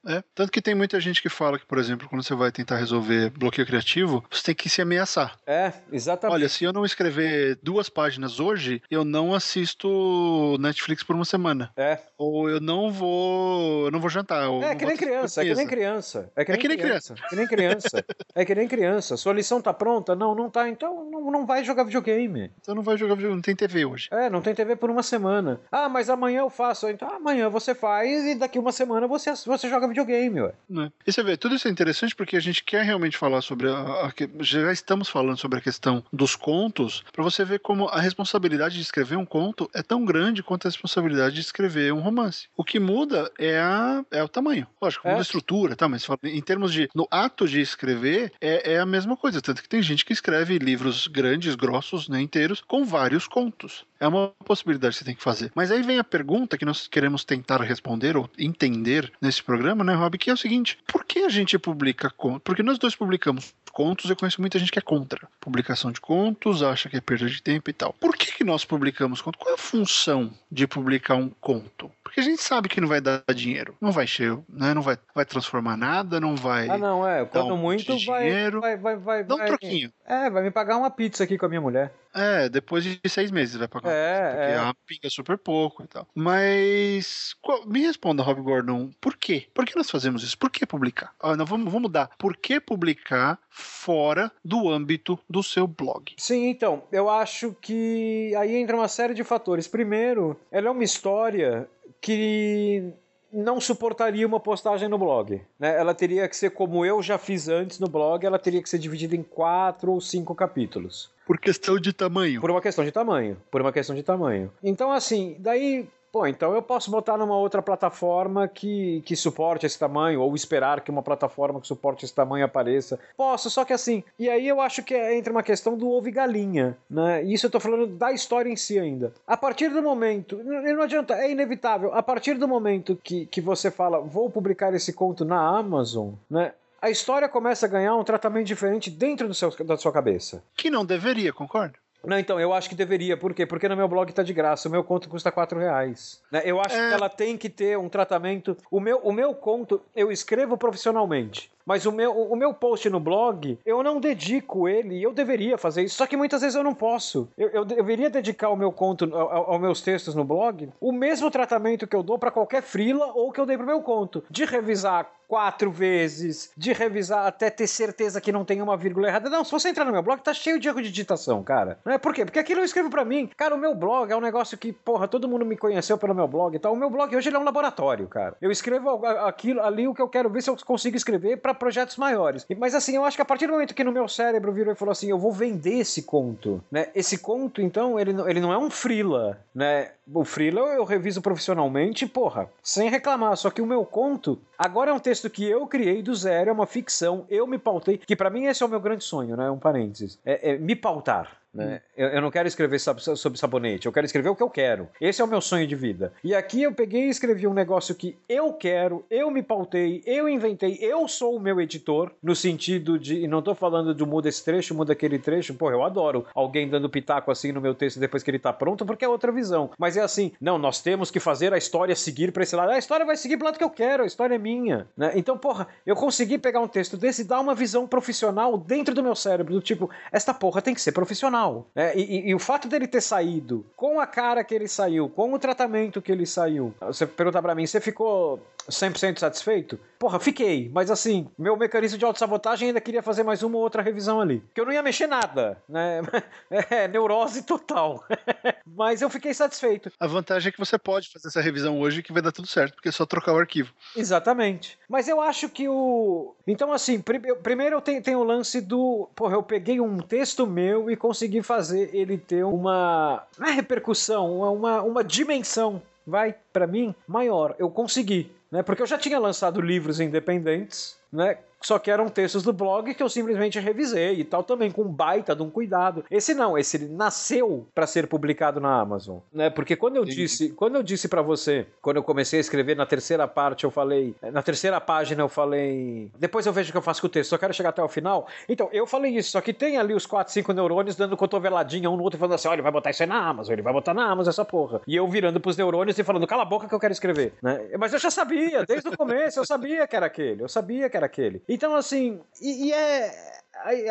É. Tanto que tem muita gente que fala que, por exemplo, quando você vai tentar resolver bloqueio criativo, você tem que se ameaçar. É, exatamente. Olha, se eu não escrever duas páginas hoje, eu não assisto Netflix por uma semana. É. Ou eu não vou. Eu não vou jantar. É não que vou nem assistir criança, é que nem criança. É que É nem, que nem criança. Que nem criança. É que nem criança. Sua lição tá pronta? Não, não tá. Então não, não vai jogar videogame. Então não vai jogar videogame, não tem TV hoje. É, não tem TV por uma semana. Ah, mas amanhã eu faço. Então amanhã você faz e daqui uma semana você, você joga videogame, ué. né? E você vê, tudo isso é interessante porque a gente quer realmente falar sobre a, a já estamos falando sobre a questão dos contos, para você ver como a responsabilidade de escrever um conto é tão grande quanto a responsabilidade de escrever um romance. O que muda é, a, é o tamanho. Lógico, muda É. a estrutura, tá? Mas em termos de. No ato de escrever, é, é a mesma coisa. Tanto que tem gente que escreve livros grandes, grossos, né, inteiros, com vários contos. É uma possibilidade que você tem que fazer. Mas aí vem a pergunta que nós queremos tentar responder ou entender nesse programa, né, Rob? Que é o seguinte: por que a gente publica contos? Porque nós dois publicamos contos, eu conheço muita gente que é contra. Publicação de contos, acha que é perda de tempo e tal. Por que, que nós publicamos contos? Qual é a função de publicar um conto? Porque a gente sabe que não vai dar dinheiro. Não vai encher, né? Não vai, vai transformar nada, não vai. Ah, não, é. Quando um muito vai, dinheiro. vai, vai, vai, Dá um vai- troquinho. É, vai me pagar uma pizza aqui com a minha mulher. É, depois de seis meses vai pagar. É, porque é. a pinga é super pouco e tal. Mas qual- me responda, Rob Gordon, por quê? Por que nós fazemos isso? Por que publicar? Ah, não, vamos, vamos mudar. Por que publicar fora do âmbito do seu blog? Sim, então, eu acho que aí entra uma série de fatores. Primeiro, ela é uma história que não suportaria uma postagem no blog. Né? Ela teria que ser como eu já fiz antes no blog, ela teria que ser dividida em quatro ou cinco capítulos. Por questão de tamanho. Por uma questão de tamanho. Por uma questão de tamanho. Então, assim, daí. Pô, então eu posso botar numa outra plataforma que, que suporte esse tamanho, ou esperar que uma plataforma que suporte esse tamanho apareça. Posso, só que assim. E aí eu acho que é- entra uma questão do ovo e galinha, né? E isso eu tô falando da história em si ainda. A partir do momento. Não, adianta, é inevitável. A partir do momento que, que você fala, vou publicar esse conto na Amazon, né? A história começa a ganhar um tratamento diferente dentro do seu, da sua cabeça. Que não deveria, concorda? Não, então, eu acho que deveria. Por quê? Porque no meu blog tá de graça. O meu conto custa 4 reais. Né? Eu acho É. que ela tem que ter um tratamento. O meu, o meu conto, eu escrevo profissionalmente. Mas o meu, o meu post no blog, eu não dedico ele, eu deveria fazer isso, só que muitas vezes eu não posso. Eu, eu deveria dedicar o meu conto, ao- ao- aos meus textos no blog, o mesmo tratamento que eu dou para qualquer frila ou que eu dei pro meu conto. De revisar quatro vezes, de revisar até ter certeza que não tem uma vírgula errada. Não, se você entrar no meu blog, tá cheio de erro de digitação, cara. Não é por quê? Porque aquilo eu escrevo pra mim. Cara, o meu blog é um negócio que, porra, todo mundo me conheceu pelo meu blog e tal. O meu blog hoje ele é um laboratório, cara. Eu escrevo aquilo ali o que eu quero ver se eu consigo escrever pra projetos maiores. Mas assim, eu acho que a partir do momento que no meu cérebro virou e falou assim, eu vou vender esse conto, né? Esse conto, então, ele, ele não é um frila, né? O frila eu reviso profissionalmente, porra, sem reclamar. Só que o meu conto, agora é um texto que eu criei do zero, é uma ficção, eu me pautei, que pra mim esse é o meu grande sonho, né? Um parênteses. É, é me pautar. Né? Eu, eu não quero escrever sobre sabonete, eu quero escrever o que eu quero. Esse é o meu sonho de vida. E aqui eu peguei e escrevi um negócio que eu quero, eu me pautei, eu inventei, eu sou o meu editor, no sentido de. E não tô falando de muda esse trecho, muda aquele trecho. Pô, eu adoro alguém dando pitaco assim no meu texto depois que ele tá pronto, porque é outra visão. Mas é assim, não, nós temos que fazer a história seguir pra esse lado. A história vai seguir pro lado que eu quero, a história é minha. Né? Então, porra, eu consegui pegar um texto desse e dar uma visão profissional dentro do meu cérebro, do tipo, esta porra tem que ser profissional. Né? E, e- e o fato dele ter saído com a cara que ele saiu, com o tratamento que ele saiu, você pergunta pra mim, você ficou 100% satisfeito? Porra, fiquei, mas assim, meu mecanismo de autossabotagem ainda queria fazer mais uma ou outra revisão ali. Que eu não ia mexer nada, né? É, neurose total. mas eu fiquei satisfeito. A vantagem é que você pode fazer essa revisão hoje que vai dar tudo certo, porque é só trocar o arquivo. Exatamente. Mas eu acho que o. Então, assim, primeiro eu tenho, tenho o lance do. Porra, eu peguei um texto meu e consegui fazer ele ter uma. Não é repercussão, uma, uma, uma dimensão, vai, pra mim, maior. Eu consegui. Né? Porque eu já tinha lançado livros independentes. né? Só que eram textos do blog que eu simplesmente revisei e tal, também com baita de um cuidado. Esse não, esse nasceu para ser publicado na Amazon, né? Porque quando eu Sim. disse, quando eu disse para você, quando eu comecei a escrever na terceira parte, eu falei, na terceira página eu falei, depois eu vejo o que eu faço com o texto, só quero chegar até o final. Então, eu falei isso, só que tem ali os 4, 5 neurônios dando cotoveladinha um no outro falando assim: "Olha, ele vai botar isso aí na Amazon, ele vai botar na Amazon essa porra". E eu virando pros neurônios e falando: "Cala a boca que eu quero escrever", né? Mas eu já sabia, desde o começo eu sabia que era aquele, eu sabia que era aquele. Então, assim, e, e é.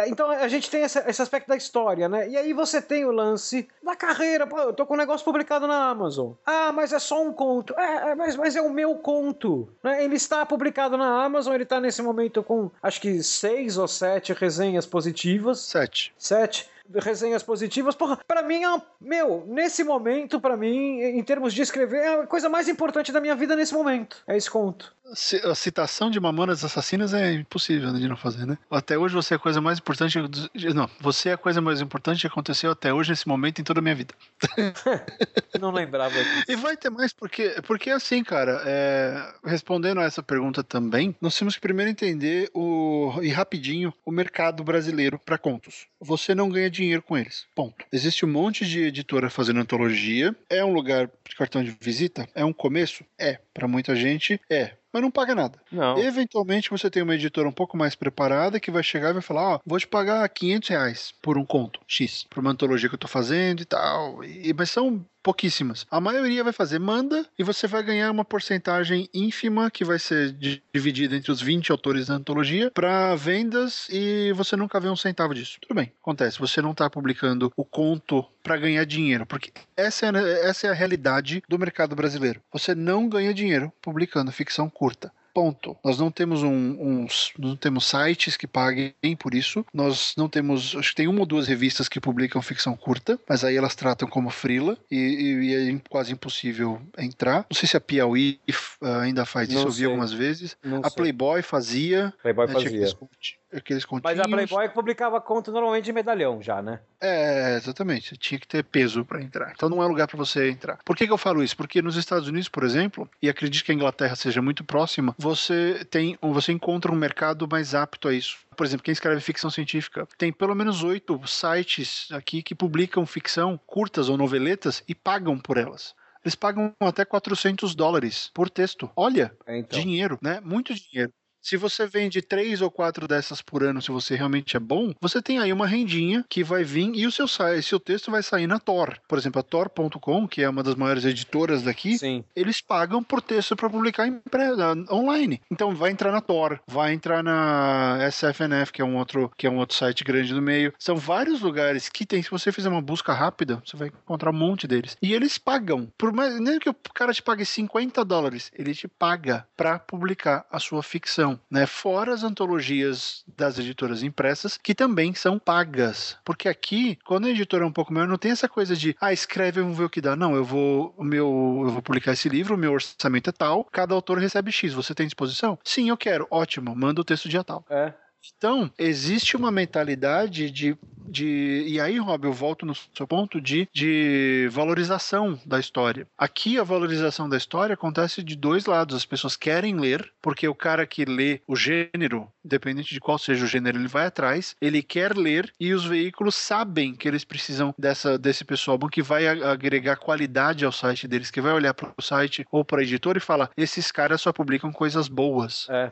Então a gente tem esse, esse, aspecto da história, né? E aí você tem o lance da carreira. Pô, eu tô com um negócio publicado na Amazon. Ah, mas é só um conto. É, é mas, mas é o meu conto. Né? Ele está publicado na Amazon, ele tá nesse momento com acho que seis ou sete resenhas positivas. Sete. Sete resenhas positivas. Porra, pra mim, é meu, nesse momento, para mim, em termos de escrever, é a coisa mais importante da minha vida nesse momento. É esse conto. A citação de Mamonas Assassinas é impossível de não fazer, né? Até hoje você é a coisa mais importante. Não, você é a coisa mais importante que aconteceu até hoje, nesse momento, em toda a minha vida. não lembrava disso. E vai ter mais, porque, porque assim, cara, é, respondendo a essa pergunta também, nós temos que primeiro entender o, e rapidinho o mercado brasileiro para contos. Você não ganha dinheiro com eles. Ponto. Existe um monte de editora fazendo antologia. É um lugar de cartão de visita? É um começo? É. Para muita gente, é mas não paga nada. Não. Eventualmente você tem uma editora um pouco mais preparada que vai chegar e vai falar: Ó, vou te pagar 500 reais por um conto X, por uma antologia que eu tô fazendo e tal. E, mas são pouquíssimas. A maioria vai fazer manda e você vai ganhar uma porcentagem ínfima que vai ser dividida entre os 20 autores da antologia para vendas e você nunca vê um centavo disso. Tudo bem, acontece. Você não está publicando o conto para ganhar dinheiro, porque essa é, essa é a realidade do mercado brasileiro. Você não ganha dinheiro publicando ficção curta. Ponto. Nós não temos um, uns, não temos sites que paguem por isso. Nós não temos, acho que tem uma ou duas revistas que publicam ficção curta, mas aí elas tratam como frila e, e, é quase impossível entrar. Não sei se a Piauí ainda faz isso, não eu vi sei. algumas vezes. Não a sei. Playboy fazia. Playboy né, fazia aqueles continhos. Mas a Playboy publicava conto normalmente de medalhão já, né? É, exatamente. Tinha que ter peso para entrar. Então não é lugar para você entrar. Por que, que eu falo isso? Porque nos Estados Unidos, por exemplo, e acredito que a Inglaterra seja muito próxima, você tem, você encontra um mercado mais apto a isso. Por exemplo, quem escreve ficção científica tem pelo menos oito sites aqui que publicam ficção curtas ou noveletas e pagam por elas eles pagam até 400 dólares por texto. Olha, é, então. dinheiro, né? Muito dinheiro. Se você vende três ou quatro dessas por ano, se você realmente é bom, você tem aí uma rendinha que vai vir e o seu, seu texto vai sair na Tor. Por exemplo, a Tor.com, que é uma das maiores editoras daqui, Sim. eles pagam por texto para publicar em online. Então vai entrar na Tor, vai entrar na SFNF, que é um outro, que é um outro site grande no meio. São vários lugares que tem. Se você fizer uma busca rápida, você vai encontrar um monte deles. E eles pagam. Por mais nem que o cara te pague 50 dólares, ele te paga para publicar a sua ficção né? Fora as antologias das editoras impressas, que também são pagas. Porque aqui, quando a editora é um pouco maior, não tem essa coisa de, ah, escreve e vamos ver o que dá. Não, eu vou, meu, eu vou publicar esse livro, o meu orçamento é tal, cada autor recebe X. Você tem disposição? Sim, eu quero. Ótimo, manda o texto dia tal. É. Então, existe uma mentalidade de, de. E aí, Rob, eu volto no seu ponto de, de valorização da história. Aqui, a valorização da história acontece de dois lados. As pessoas querem ler, porque o cara que lê o gênero, independente de qual seja o gênero, ele vai atrás, ele quer ler, e os veículos sabem que eles precisam dessa, desse pessoal bom que vai agregar qualidade ao site deles, que vai olhar para o site ou para a editora e falar: esses caras só publicam coisas boas. É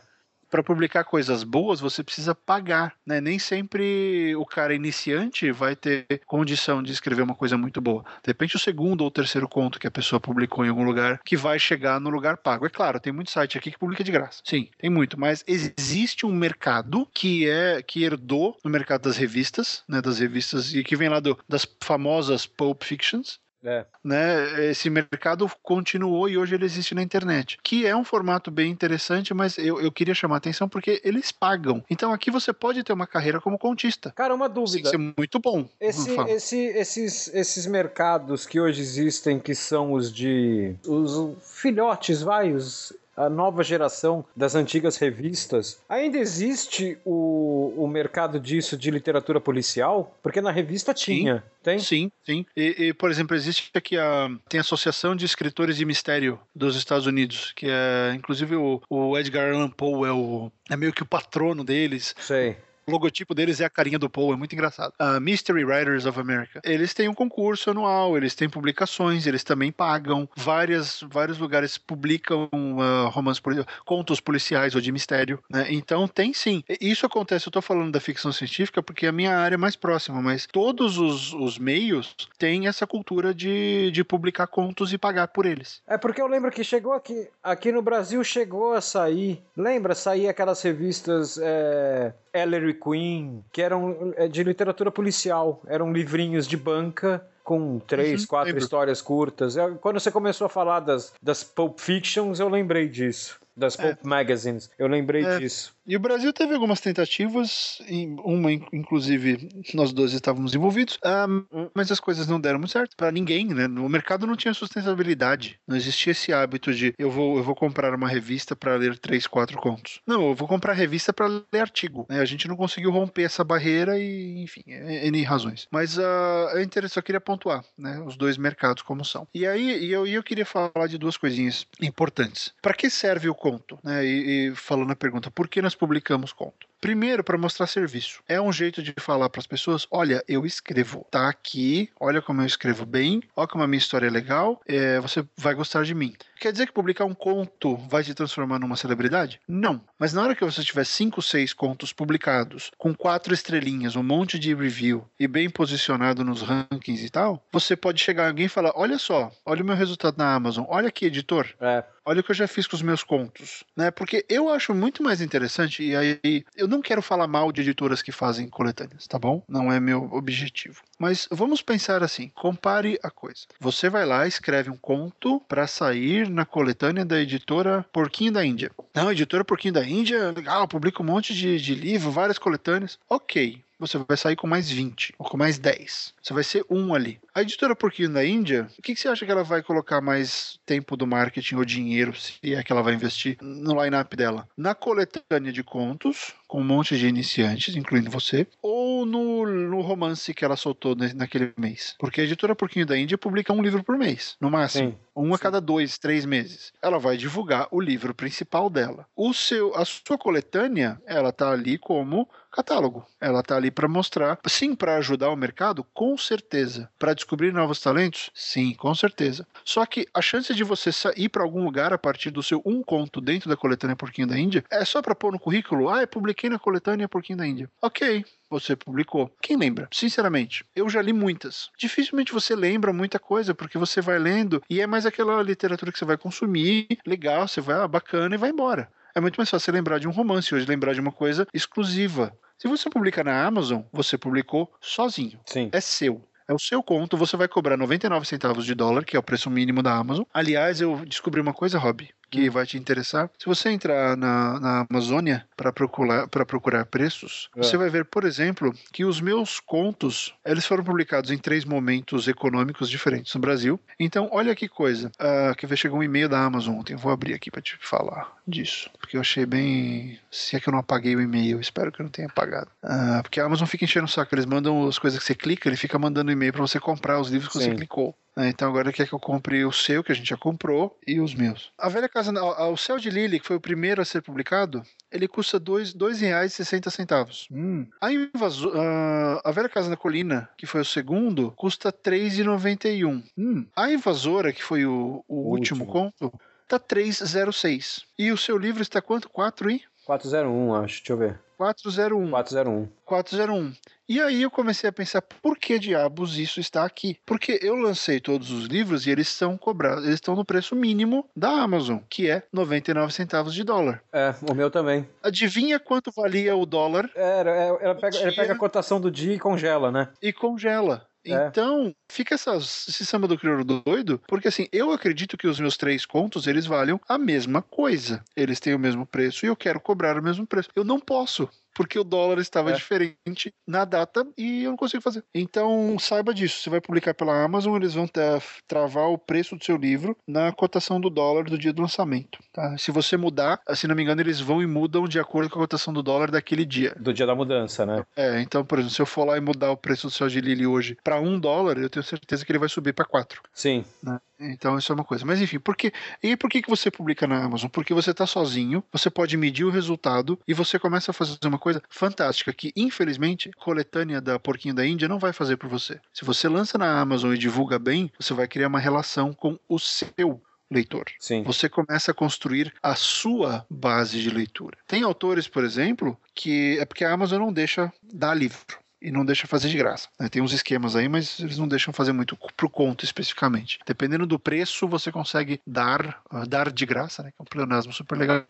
para publicar coisas boas, você precisa pagar, né? Nem sempre o cara iniciante vai ter condição de escrever uma coisa muito boa. De repente, o segundo ou terceiro conto que a pessoa publicou em algum lugar que vai chegar no lugar pago. É claro, tem muito site aqui que publica de graça. Sim, tem muito, mas existe um mercado que é que herdou no mercado das revistas, né? Das revistas e que vem lá do, das famosas pulp fictions, é. Né? Esse mercado continuou e hoje ele existe na internet, que é um formato bem interessante, mas eu, eu queria chamar a atenção porque eles pagam. Então aqui você pode ter uma carreira como contista. Cara, uma dúvida. Sem ser muito bom. Esse, esse, esses, esses mercados que hoje existem, que são os de. os filhotes, vai, os a nova geração das antigas revistas. Ainda existe o, o mercado disso de literatura policial? Porque na revista tinha. Sim. Tem? Sim, sim. E, e, por exemplo, existe aqui a tem a Associação de Escritores de Mistério dos Estados Unidos, que é inclusive o, o Edgar Allan Poe é o é meio que o patrono deles. Sei. O logotipo deles é a carinha do Paul, é muito engraçado. Uh, Mystery Writers of America. Eles têm um concurso anual, eles têm publicações, eles também pagam. Várias, vários lugares publicam uh, romances, contos policiais ou de mistério. Né? Então tem sim. Isso acontece, eu tô falando da ficção científica porque é a minha área mais próxima, mas todos os, os meios têm essa cultura de, de publicar contos e pagar por eles. É porque eu lembro que chegou aqui, aqui no Brasil chegou a sair. Lembra? Sair aquelas revistas. É Ellery Queen, que eram é, de literatura policial, eram livrinhos de banca com três, uhum, quatro lembro. histórias curtas. Quando você começou a falar das, das Pulp Fictions, eu lembrei disso. Das é. Pulp é. Magazines, eu lembrei é. disso. E o Brasil teve algumas tentativas, uma inclusive nós dois estávamos envolvidos, um, mas as coisas não deram muito certo para ninguém, né? O mercado não tinha sustentabilidade, não existia esse hábito de eu vou, eu vou comprar uma revista para ler três, quatro contos. Não, eu vou comprar revista para ler artigo. Né? A gente não conseguiu romper essa barreira e, enfim, N razões. Mas uh, é interessante, só queria pontuar, né? Os dois mercados como são. E aí eu, eu queria falar de duas coisinhas importantes. Para que serve o conto? Né? E, e falando a pergunta, por que nós publicamos conto. Primeiro, para mostrar serviço. É um jeito de falar para as pessoas: olha, eu escrevo, tá aqui, olha como eu escrevo bem, olha como a minha história é legal, é, você vai gostar de mim. Quer dizer que publicar um conto vai te transformar numa celebridade? Não. Mas na hora que você tiver cinco, seis contos publicados, com quatro estrelinhas, um monte de review e bem posicionado nos rankings e tal, você pode chegar alguém e falar: olha só, olha o meu resultado na Amazon, olha aqui, editor. É. Olha o que eu já fiz com os meus contos, né? Porque eu acho muito mais interessante, e aí eu não quero falar mal de editoras que fazem coletâneas, tá bom? Não é meu objetivo. Mas vamos pensar assim: compare a coisa. Você vai lá, escreve um conto para sair na coletânea da editora Porquinho da Índia. Não, editora Porquinho da Índia, legal, publica um monte de, de livro, várias coletâneas. Ok, você vai sair com mais 20 ou com mais 10. Você vai ser um ali. A editora Porquinho da Índia, o que, que, você acha que ela vai colocar mais tempo do marketing ou dinheiro, se é que ela vai investir no line-up dela? Na coletânea de contos, com um monte de iniciantes, incluindo você, ou no, no romance que ela soltou naquele mês? Porque a editora Porquinho da Índia publica um livro por mês, no máximo. Sim. Um a cada dois, três meses. Ela vai divulgar o livro principal dela. O seu, a sua coletânea, ela tá ali como catálogo. Ela tá ali para mostrar, sim, para ajudar o mercado, com certeza. Para descobrir novos talentos, sim, com certeza. Só que a chance de você ir para algum lugar a partir do seu um conto dentro da coletânea Porquinho da Índia é só para pôr no currículo. Ah, eu publiquei na coletânea Porquinho da Índia. Ok, você publicou. Quem lembra? Sinceramente, eu já li muitas. Dificilmente você lembra muita coisa, porque você vai lendo e é mais aquela literatura que você vai consumir, legal, você vai, ah, bacana e vai embora. É muito mais fácil lembrar de um romance hoje, lembrar de uma coisa exclusiva. Se você publica na Amazon, você publicou sozinho. Sim. É seu. É o seu conto, você vai cobrar 99 centavos de dólar, que é o preço mínimo da Amazon. Aliás, eu descobri uma coisa, Rob que hum. vai te interessar. Se você entrar na, na Amazônia para procurar, procurar preços, é. você vai ver, por exemplo, que os meus contos eles foram publicados em três momentos econômicos diferentes no Brasil. Então, olha que coisa. Uh, que chegou um e-mail da Amazon ontem. Eu vou abrir aqui para te falar disso. Porque eu achei bem. Se é que eu não apaguei o e-mail, espero que eu não tenha apagado. Uh, porque a Amazon fica enchendo o saco. Eles mandam as coisas que você clica, ele fica mandando e-mail para você comprar os livros que Sim. você clicou. Né? Então agora quer que eu compre o seu, que a gente já comprou, e os meus. A Velha Casa, o Céu de Lily, que foi o primeiro a ser publicado, ele custa R$ 2,60. Hum. A, invaso, uh, a Velha Casa na Colina, que foi o segundo, custa R$ 3,91. Hum. A Invasora, que foi o, o, o último, último conto, tá 306. E o seu livro está quanto? 4 e? 401, acho. Deixa eu ver. 401. 401. 401. E aí eu comecei a pensar, por que diabos isso está aqui? Porque eu lancei todos os livros e eles são cobrados, eles estão no preço mínimo da Amazon, que é 99 centavos de dólar. É, o meu também. Adivinha quanto valia o dólar? É, ela pega, ela pega a cotação do dia e congela, né? E congela. É. Então, fica essas, esse samba do crioulo doido, porque assim, eu acredito que os meus três contos, eles valham a mesma coisa. Eles têm o mesmo preço e eu quero cobrar o mesmo preço. Eu não posso. Porque o dólar estava É. diferente na data e eu não consigo fazer. Então, saiba disso. Você vai publicar pela Amazon, eles vão tra- travar o preço do seu livro na cotação do dólar do dia do lançamento. Tá? Se você mudar, se não me engano, eles vão e mudam de acordo com a cotação do dólar daquele dia. Do dia da mudança, né? É, então, por exemplo, se eu for lá e mudar o preço do céu de Lili hoje para um dólar, eu tenho certeza que ele vai subir para quatro. Sim. né? Então isso é uma coisa. Mas enfim, por que, e por que, que você publica na Amazon? Porque você está sozinho, você pode medir o resultado e você começa a fazer uma coisa fantástica que, infelizmente, coletânea da Porquinho da Índia não vai fazer por você. Se você lança na Amazon e divulga bem, você vai criar uma relação com o seu leitor. Sim. Você começa a construir a sua base de leitura. Tem autores, por exemplo, que é porque a Amazon não deixa dar livro e não deixa fazer de graça. né? Tem uns esquemas aí, mas eles não deixam fazer muito pro conto especificamente. Dependendo do preço, você consegue dar, ah, dar de graça, né? Que é um pleonasmo super legal.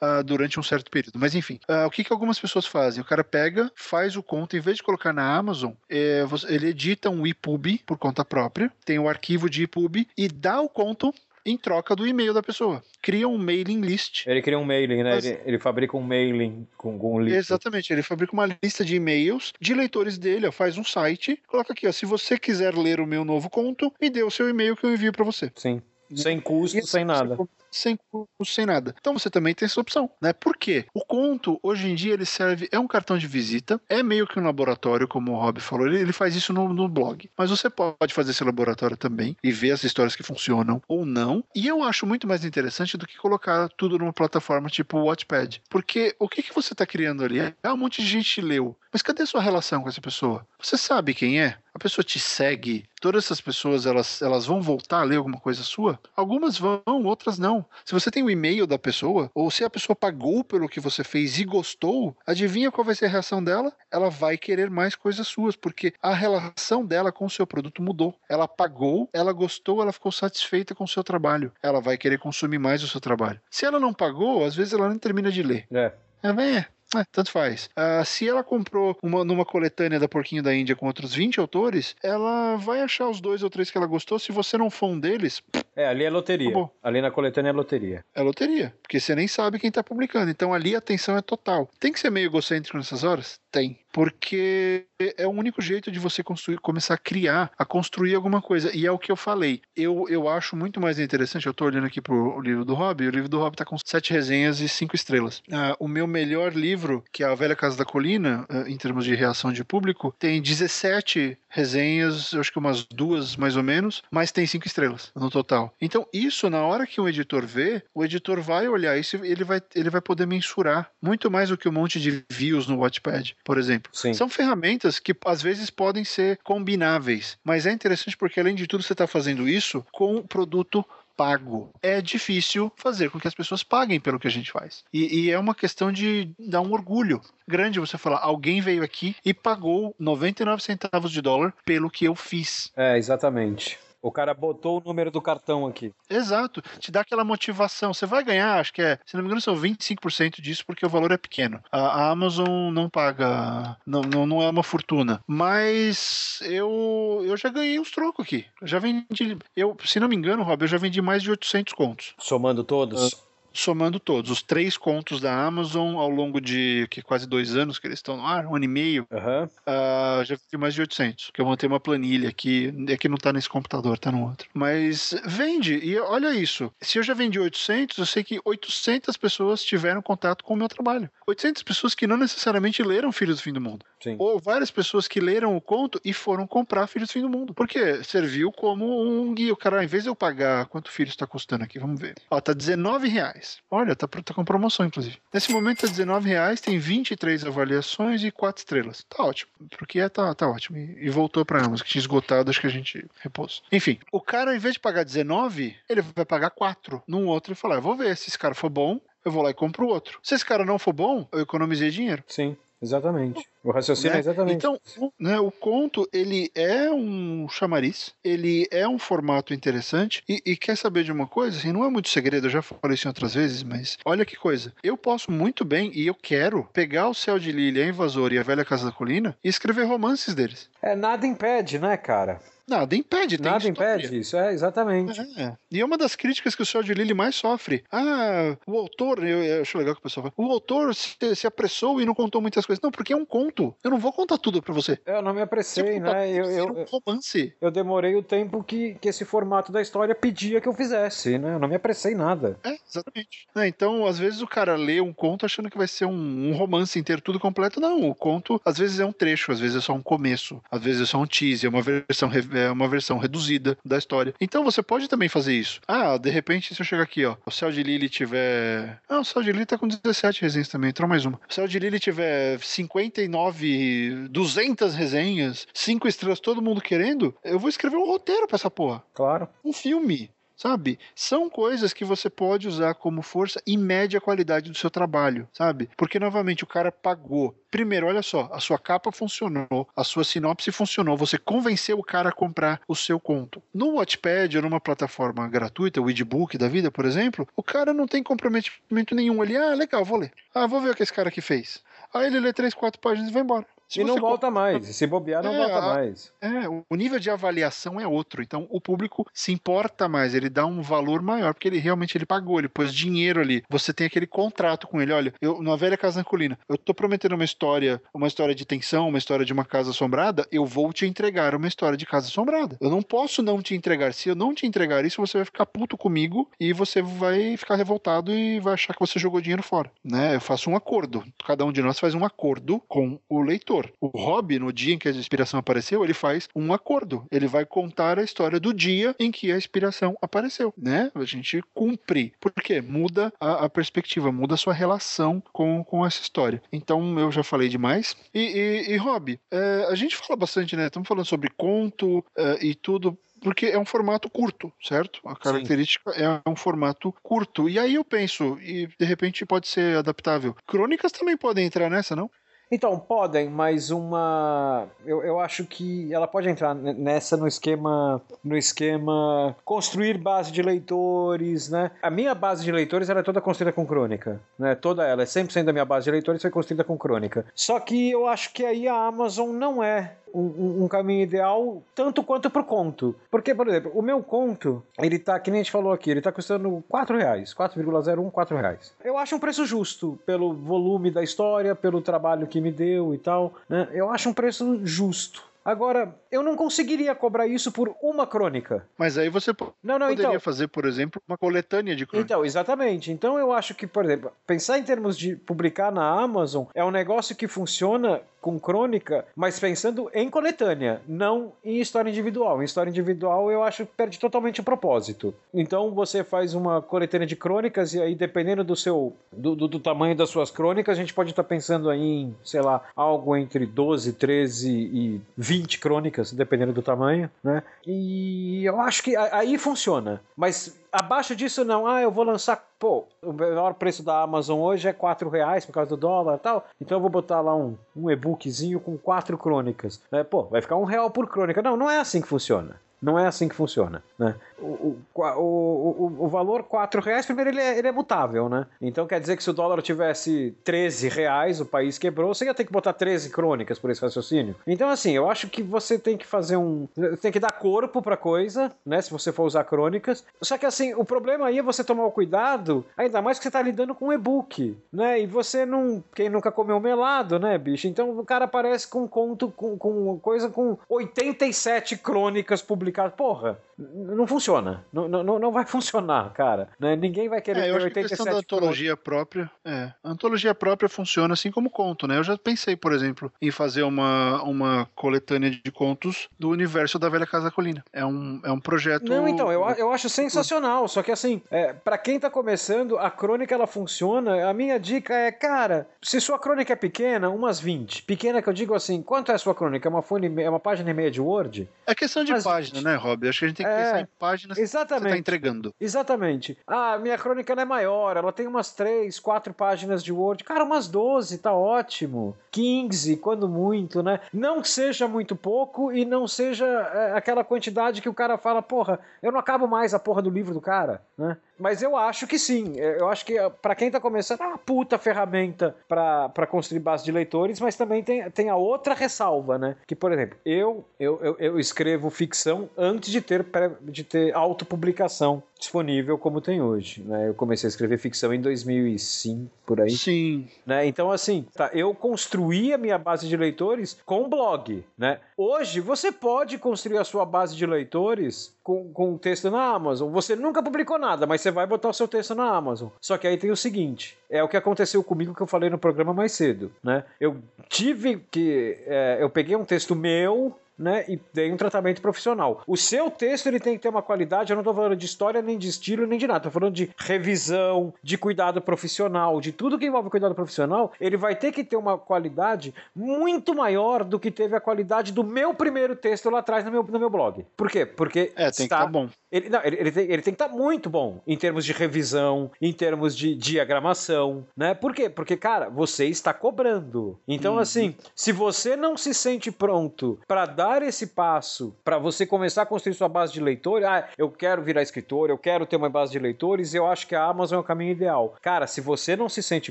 ah, durante um certo período. Mas enfim, ah, o que, que algumas pessoas fazem? O cara pega, faz o conto, em vez de colocar na Amazon, é, ele edita um EPUB por conta própria, tem o arquivo de EPUB e dá o conto em troca do e-mail da pessoa. Cria um mailing list. Ele cria um mailing, né? Mas- Ele, ele fabrica um mailing com, com um livro. Exatamente, ele fabrica uma lista de e-mails de leitores dele, ó, faz um site, coloca aqui, ó, se você quiser ler o meu novo conto, me dê o seu e-mail que eu envio para você. Sim. Sem custo, E sem nada. Sem custo, sem nada. Então você também tem essa opção, né? Por quê? O conto, hoje em dia, ele serve, é um cartão de visita, é meio que um laboratório, como o Rob falou, ele, ele faz isso no, no blog. Mas você pode fazer esse laboratório também e ver as histórias que funcionam ou não. E eu acho muito mais interessante do que colocar tudo numa plataforma tipo o Watchpad. Porque o que, que você está criando ali? Ah, um monte de gente leu. Mas cadê a sua relação com essa pessoa? Você sabe quem é? A pessoa te segue? Todas essas pessoas, elas, elas vão voltar a ler alguma coisa sua? Algumas vão, outras não. Se você tem o e-mail da pessoa, ou se a pessoa pagou pelo que você fez e gostou, adivinha qual vai ser a reação dela? Ela vai querer mais coisas suas, porque a relação dela com o seu produto mudou. Ela pagou, ela gostou, ela ficou satisfeita com o seu trabalho. Ela vai querer consumir mais o seu trabalho. Se ela não pagou, às vezes ela nem termina de ler. É. É, bem, é. Tanto faz. Ah, se ela comprou uma, numa coletânea da Porquinho da Índia com outros 20 autores, ela vai achar os dois ou três que ela gostou. Se você não for um deles, É, ali é loteria. Acabou. Ali na coletânea é loteria. é loteria. Porque você nem sabe quem tá publicando. Então ali a atenção é total. Tem que ser meio egocêntrico nessas horas? Tem. Porque é o único jeito de você construir, começar a criar, a construir alguma coisa. E é o que eu falei. Eu, eu acho muito mais interessante. Eu tô olhando aqui pro livro do Hobby. O livro do Hobby tá com sete resenhas e cinco estrelas. Ah, o meu melhor livro, que é A Velha Casa da Colina, ah, em termos de reação de público, tem 17 resenhas, eu acho que umas duas mais ou menos, mas tem cinco estrelas no total. Então, isso, na hora que o editor vê, o editor vai olhar isso ele vai, ele vai poder mensurar muito mais do que um monte de views no Watchpad, por exemplo. Sim. São ferramentas que às vezes podem ser combináveis, mas é interessante porque, além de tudo, você está fazendo isso com produto pago. É difícil fazer com que as pessoas paguem pelo que a gente faz. E, e é uma questão de dar um orgulho grande você falar: alguém veio aqui e pagou 99 centavos de dólar pelo que eu fiz. É, exatamente. O cara botou o número do cartão aqui. Exato, te dá aquela motivação. Você vai ganhar, acho que é, se não me engano, são 25% disso porque o valor é pequeno. A a Amazon não paga, não, não, não é uma fortuna. Mas eu, eu já ganhei uns trocos aqui. Eu já vendi, eu, se não me engano, Rob, eu já vendi mais de 800 contos. Somando todos. Somando todos, os três contos da Amazon ao longo de que, quase dois anos que eles estão no ar, um ano e meio, Aham. ah, já vendi mais de 800. Que eu montei uma planilha aqui, é que não tá nesse computador, tá no outro. Mas vende, e olha isso. Se eu já vendi 800, eu sei que 800 pessoas tiveram contato com o meu trabalho. 800 pessoas que não necessariamente leram Filhos do Fim do Mundo. Sim. Ou várias pessoas que leram o conto e foram comprar Filhos do Fim do Mundo. Porque serviu como um guia. O cara, ao invés de eu pagar, quanto o filho está custando aqui? Vamos ver. Ó, tá 19 reais. Olha, tá, tá com promoção, inclusive. Nesse momento tá 19 reais, tem 23 avaliações e 4 estrelas. Tá ótimo. Porque é, tá, tá ótimo. E, e voltou pra Amazon, que tinha esgotado, acho que a gente repôs. Enfim, o cara, ao invés de pagar 19, ele vai pagar 4 num outro e falar: vou ver, se esse cara for bom, eu vou lá e compro outro. Se esse cara não for bom, eu economizei dinheiro. Sim, exatamente. O raciocínio né? é exatamente. Então, o, né, o conto, ele é um chamariz, ele é um formato interessante, e, e quer saber de uma coisa? Assim, não é muito segredo, eu já falei isso em outras vezes, mas olha que coisa. Eu posso muito bem, e eu quero, pegar o Céu de Lília, a Invasora e a Velha Casa da Colina e escrever romances deles. É, nada impede, né, cara? Nada impede, tem Nada história. impede isso, é, exatamente. É. E é uma das críticas que o Sérgio Lilly mais sofre. Ah, o autor, eu, eu acho legal que o pessoal fala, o autor se, se apressou e não contou muitas coisas. Não, porque é um conto. Eu não vou contar tudo pra você. Eu não me apressei, né? Eu, eu, um romance. eu demorei o tempo que, que esse formato da história pedia que eu fizesse, né? Eu não me apressei nada. É, exatamente. É, então, às vezes o cara lê um conto achando que vai ser um, um romance inteiro, tudo completo. Não, o conto às vezes é um trecho, às vezes é só um começo, às vezes é só um teaser, é uma versão, re- é uma versão reduzida da história. Então você pode também fazer isso. Ah, de repente, se eu chegar aqui, ó, o Céu de Lily tiver. Ah, o Céu de Lily tá com 17 resenhas também, entrou mais uma. O Céu de Lily tiver 59, 200 resenhas, 5 estrelas, todo mundo querendo, eu vou escrever um roteiro pra essa porra Claro. um filme. Sabe? São coisas que você pode usar como força e mede a qualidade do seu trabalho, sabe? Porque, novamente, o cara pagou. Primeiro, olha só, a sua capa funcionou, a sua sinopse funcionou, você convenceu o cara a comprar o seu conto. No Watchpad ou numa plataforma gratuita, o Edbook da vida, por exemplo, o cara não tem comprometimento nenhum ali. Ah, legal, vou ler. Ah, vou ver o que esse cara aqui fez. Aí ele lê três, quatro páginas e vai embora. Se e não volta mais. E se bobear, não É, volta mais. é, o nível de avaliação é outro. Então o público se importa mais, ele dá um valor maior, porque ele realmente ele pagou, ele pôs dinheiro ali. Você tem aquele contrato com ele. Olha, eu, na velha casa Ancolina, eu tô prometendo uma história, uma história de tensão, uma história de uma casa assombrada, eu vou te entregar uma história de casa assombrada. Eu não posso não te entregar. Se eu não te entregar isso, você vai ficar puto comigo e você vai ficar revoltado e vai achar que você jogou dinheiro fora. Né? Eu faço um acordo. Cada um de nós faz um acordo com o leitor. O Rob, no dia em que a inspiração apareceu, ele faz um acordo. Ele vai contar a história do dia em que a inspiração apareceu, né? A gente cumpre. Por quê? Muda a, a perspectiva, muda a sua relação com, com essa história. Então, eu já falei demais. E, e, e Rob, é, a gente fala bastante, né? Estamos falando sobre conto é, e tudo porque é um formato curto, certo? A característica é um formato curto. E aí eu penso, e de repente pode ser adaptável. Crônicas também podem entrar nessa, não? Então, podem, mas uma. Eu, eu acho que ela pode entrar nessa no esquema. No esquema. Construir base de leitores, né? A minha base de leitores ela é toda construída com crônica. Né? Toda ela. É 100% da minha base de leitores foi construída com crônica. Só que eu acho que aí a Amazon não é um, um- caminho ideal tanto quanto pro conto. Porque, por exemplo, o meu conto, ele tá, que nem a gente falou aqui, ele tá custando 4 reais. 4,01, 4 reais. Eu acho um preço justo pelo volume da história, pelo trabalho que me deu e tal. Né? Eu acho um preço justo. Agora, eu não conseguiria cobrar isso por uma crônica. Mas aí você Não, não, poderia então. fazer, por exemplo, uma coletânea de crônicas. Então, exatamente. Então eu acho que, por exemplo, pensar em termos de publicar na Amazon é um negócio que funciona com crônica, mas pensando em coletânea, não em história individual. Em história individual eu acho que perde totalmente o propósito. Então você faz uma coletânea de crônicas e aí dependendo do seu do, do- do tamanho das suas crônicas, a gente pode estar pensando aí em, sei lá, algo entre 12, 13 e 20 crônicas, dependendo do tamanho, né? E eu acho que aí funciona. Mas abaixo disso não, ah, eu vou lançar, pô, o menor preço da Amazon hoje é 4 reais por causa do dólar e tal, então eu vou botar lá um, um e-bookzinho com quatro crônicas, né? Pô, vai ficar um real por crônica. Não, não é assim que funciona. Não é assim que funciona, né? O, o, o, o valor 4 reais, primeiro, ele é, ele é mutável, né? Então quer dizer que se o dólar tivesse 13 reais, o país quebrou, você ia ter que botar 13 crônicas por esse raciocínio. Então, assim, eu acho que você tem que fazer um... Tem que dar corpo pra coisa, né? Se você for usar crônicas. Só que, assim, o problema aí é você tomar o cuidado, ainda mais que você tá lidando com um e-book, né? E você não... Quem nunca comeu melado, né, bicho? Então o cara aparece com um conto, com, com coisa com 87 crônicas publicadas. Porra, n- não funciona. Não, não, não vai funcionar, cara. Né? Ninguém vai querer É, eu ter acho que a questão da 87 antologia própria. É, a antologia própria funciona assim como conto, né? Eu já pensei, por exemplo, em fazer uma, uma coletânea de contos do universo da Velha Casa Colina. É um, é um projeto. Não, então, eu, eu acho sensacional. Só que assim, é, para quem tá começando, a crônica ela funciona. A minha dica é, cara, se sua crônica é pequena, umas 20. Pequena que eu digo assim, quanto é a sua crônica? É uma, folha é uma página e meia de Word? É questão de Mas- página, né, Rob? Acho que a gente tem que É, pensar em páginas que você tá Exatamente. entregando. Exatamente. Ah, minha crônica ela é maior, ela tem umas 3, 4 páginas de Word. Cara, umas 12, tá ótimo. 15, quando muito, né? Não que seja muito pouco e não seja é, aquela quantidade que o cara fala, porra, eu não acabo mais a porra do livro do cara, né? Mas eu acho que sim. Eu acho que para quem tá começando, é uma puta ferramenta para construir base de leitores, mas também tem, tem a outra ressalva, né? Que, por exemplo, eu, eu, eu, eu escrevo ficção antes de ter, de ter autopublicação disponível como tem hoje, né? Eu comecei a escrever ficção em 2005, por aí. Sim. Né? Então, assim, tá, eu construí a minha base de leitores com blog, né? Hoje, você pode construir a sua base de leitores com, com texto na Amazon. Você nunca publicou nada, mas você vai botar o seu texto na Amazon. Só que aí tem o seguinte, é o que aconteceu comigo que eu falei no programa mais cedo, né? Eu tive que... É, eu peguei um texto meu né, e dei um tratamento profissional. O seu texto ele tem que ter uma qualidade, eu não estou falando de história, nem de estilo, nem de nada, estou falando de revisão, de cuidado profissional, de tudo que envolve cuidado profissional, ele vai ter que ter uma qualidade muito maior do que teve a qualidade do meu primeiro texto lá atrás no meu, no meu blog. Por quê? Porque é, tem está... que estar tá bom. Ele, não, ele, ele, tem, ele tem que estar tá muito bom em termos de revisão, em termos de diagramação, né? Por quê? Porque, cara, você está cobrando. Então, hum. assim, se você não se sente pronto para dar dar esse passo para você começar a construir sua base de leitores, ah, eu quero virar escritor, eu quero ter uma base de leitores, eu acho que a Amazon é o caminho ideal. Cara, se você não se sente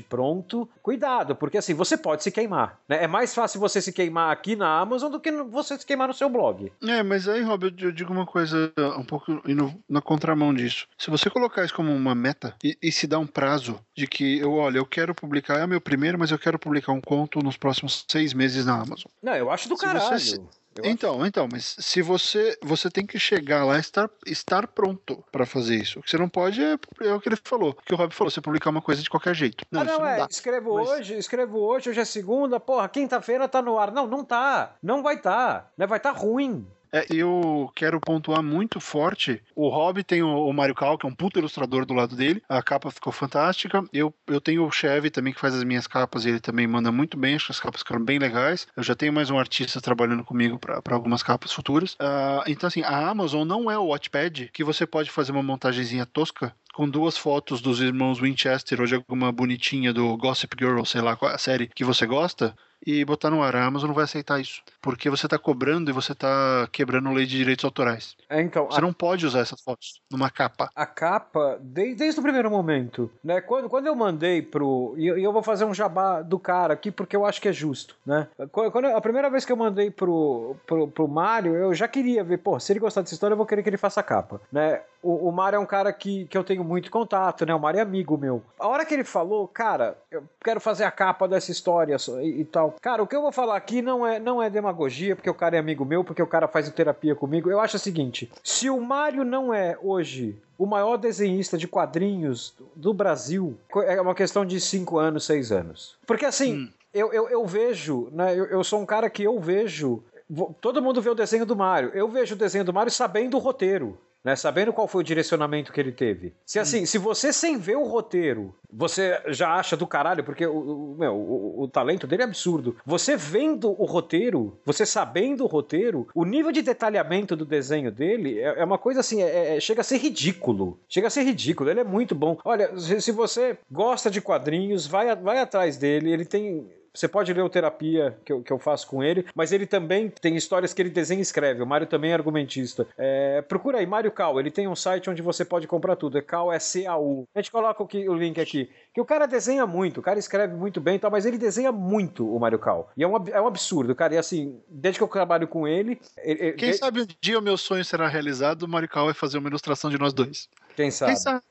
pronto, cuidado, porque assim, você pode se queimar. Né? É mais fácil você se queimar aqui na Amazon do que você se queimar no seu blog. É, mas aí, Rob, eu digo uma coisa um pouco indo na contramão disso. Se você colocar isso como uma meta e, e se dar um prazo de que eu, olha, eu quero publicar, é o meu primeiro, mas eu quero publicar um conto nos próximos seis meses na Amazon. Não, eu acho do se caralho. Você, então, acho. então, mas se você você tem que chegar lá e estar, estar pronto para fazer isso. O que você não pode é, é, o que ele falou, o que o Rob falou, você publicar uma coisa de qualquer jeito. Não, ah, não, é, escrevo mas... hoje, escrevo hoje, hoje é segunda, porra, quinta-feira tá no ar. Não, não tá. Não vai tá. Né? Vai tá ruim. É, eu quero pontuar muito forte. O Rob tem o, o Mario Cal, que é um puto ilustrador do lado dele. A capa ficou fantástica. Eu, eu tenho o Chevy também, que faz as minhas capas, e ele também manda muito bem. Acho que as capas ficaram bem legais. Eu já tenho mais um artista trabalhando comigo para algumas capas futuras. Uh, então, assim, a Amazon não é o Watchpad que você pode fazer uma montagenzinha tosca com duas fotos dos irmãos Winchester ou de alguma bonitinha do Gossip Girl, sei lá qual é a série que você gosta, e botar no ar. A Amazon não vai aceitar isso. Porque você está cobrando e você está quebrando lei de direitos autorais. É, então, você a... não pode usar essas fotos numa capa. A capa, desde, desde o primeiro momento, né? Quando, quando eu mandei pro. E eu, eu, vou fazer um jabá do cara aqui porque eu acho que é justo, né? Quando, a primeira vez que eu mandei pro, pro, pro Mário, eu já queria ver, pô, se ele gostar dessa história, eu vou querer que ele faça a capa, né? O, o Mário é um cara que, que eu tenho muito contato, né? O Mário é amigo meu. A hora que ele falou, cara, eu quero fazer a capa dessa história e, e tal. Cara, o que eu vou falar aqui não é, não é demagogia, porque o cara é amigo meu, porque o cara faz terapia comigo. Eu acho o seguinte: se o Mário não é hoje o maior desenhista de quadrinhos do Brasil, é uma questão de 5 anos, 6 anos. Porque assim. Hum. Eu, eu, eu, vejo, né? Eu, eu, sou um cara que eu vejo. Todo mundo vê o desenho do Mario. Eu vejo o desenho do Mario sabendo o roteiro né? Sabendo qual foi o direcionamento que ele teve. Se assim, hum. se você sem ver o roteiro, você já acha do caralho, porque o, o, meu, o, o, talento dele é absurdo. Você vendo o roteiro, você sabendo o roteiro, o nível de detalhamento do desenho dele é, é uma coisa assim, é, é, chega a ser ridículo. Chega a ser ridículo, ele é muito bom. Olha, se, se você gosta de quadrinhos, vai, vai atrás dele, ele tem você pode ler o Terapia, que eu, que eu faço com ele, mas ele também tem histórias que ele desenha e escreve. O Mário também é argumentista. É, procura aí, Mário Cal. Ele tem um site onde você pode comprar tudo. É Cal, é C-A-U. A gente coloca o, que, o link aqui. Que o cara desenha muito, o cara escreve muito bem e tal, mas ele desenha muito o Mário Cal. E é um, é um absurdo, cara. E assim, desde que eu trabalho com ele. ele Quem ele... sabe um dia o meu sonho será realizado, o Mário Cal vai fazer uma ilustração de nós dois. Quem sabe? Quem sabe?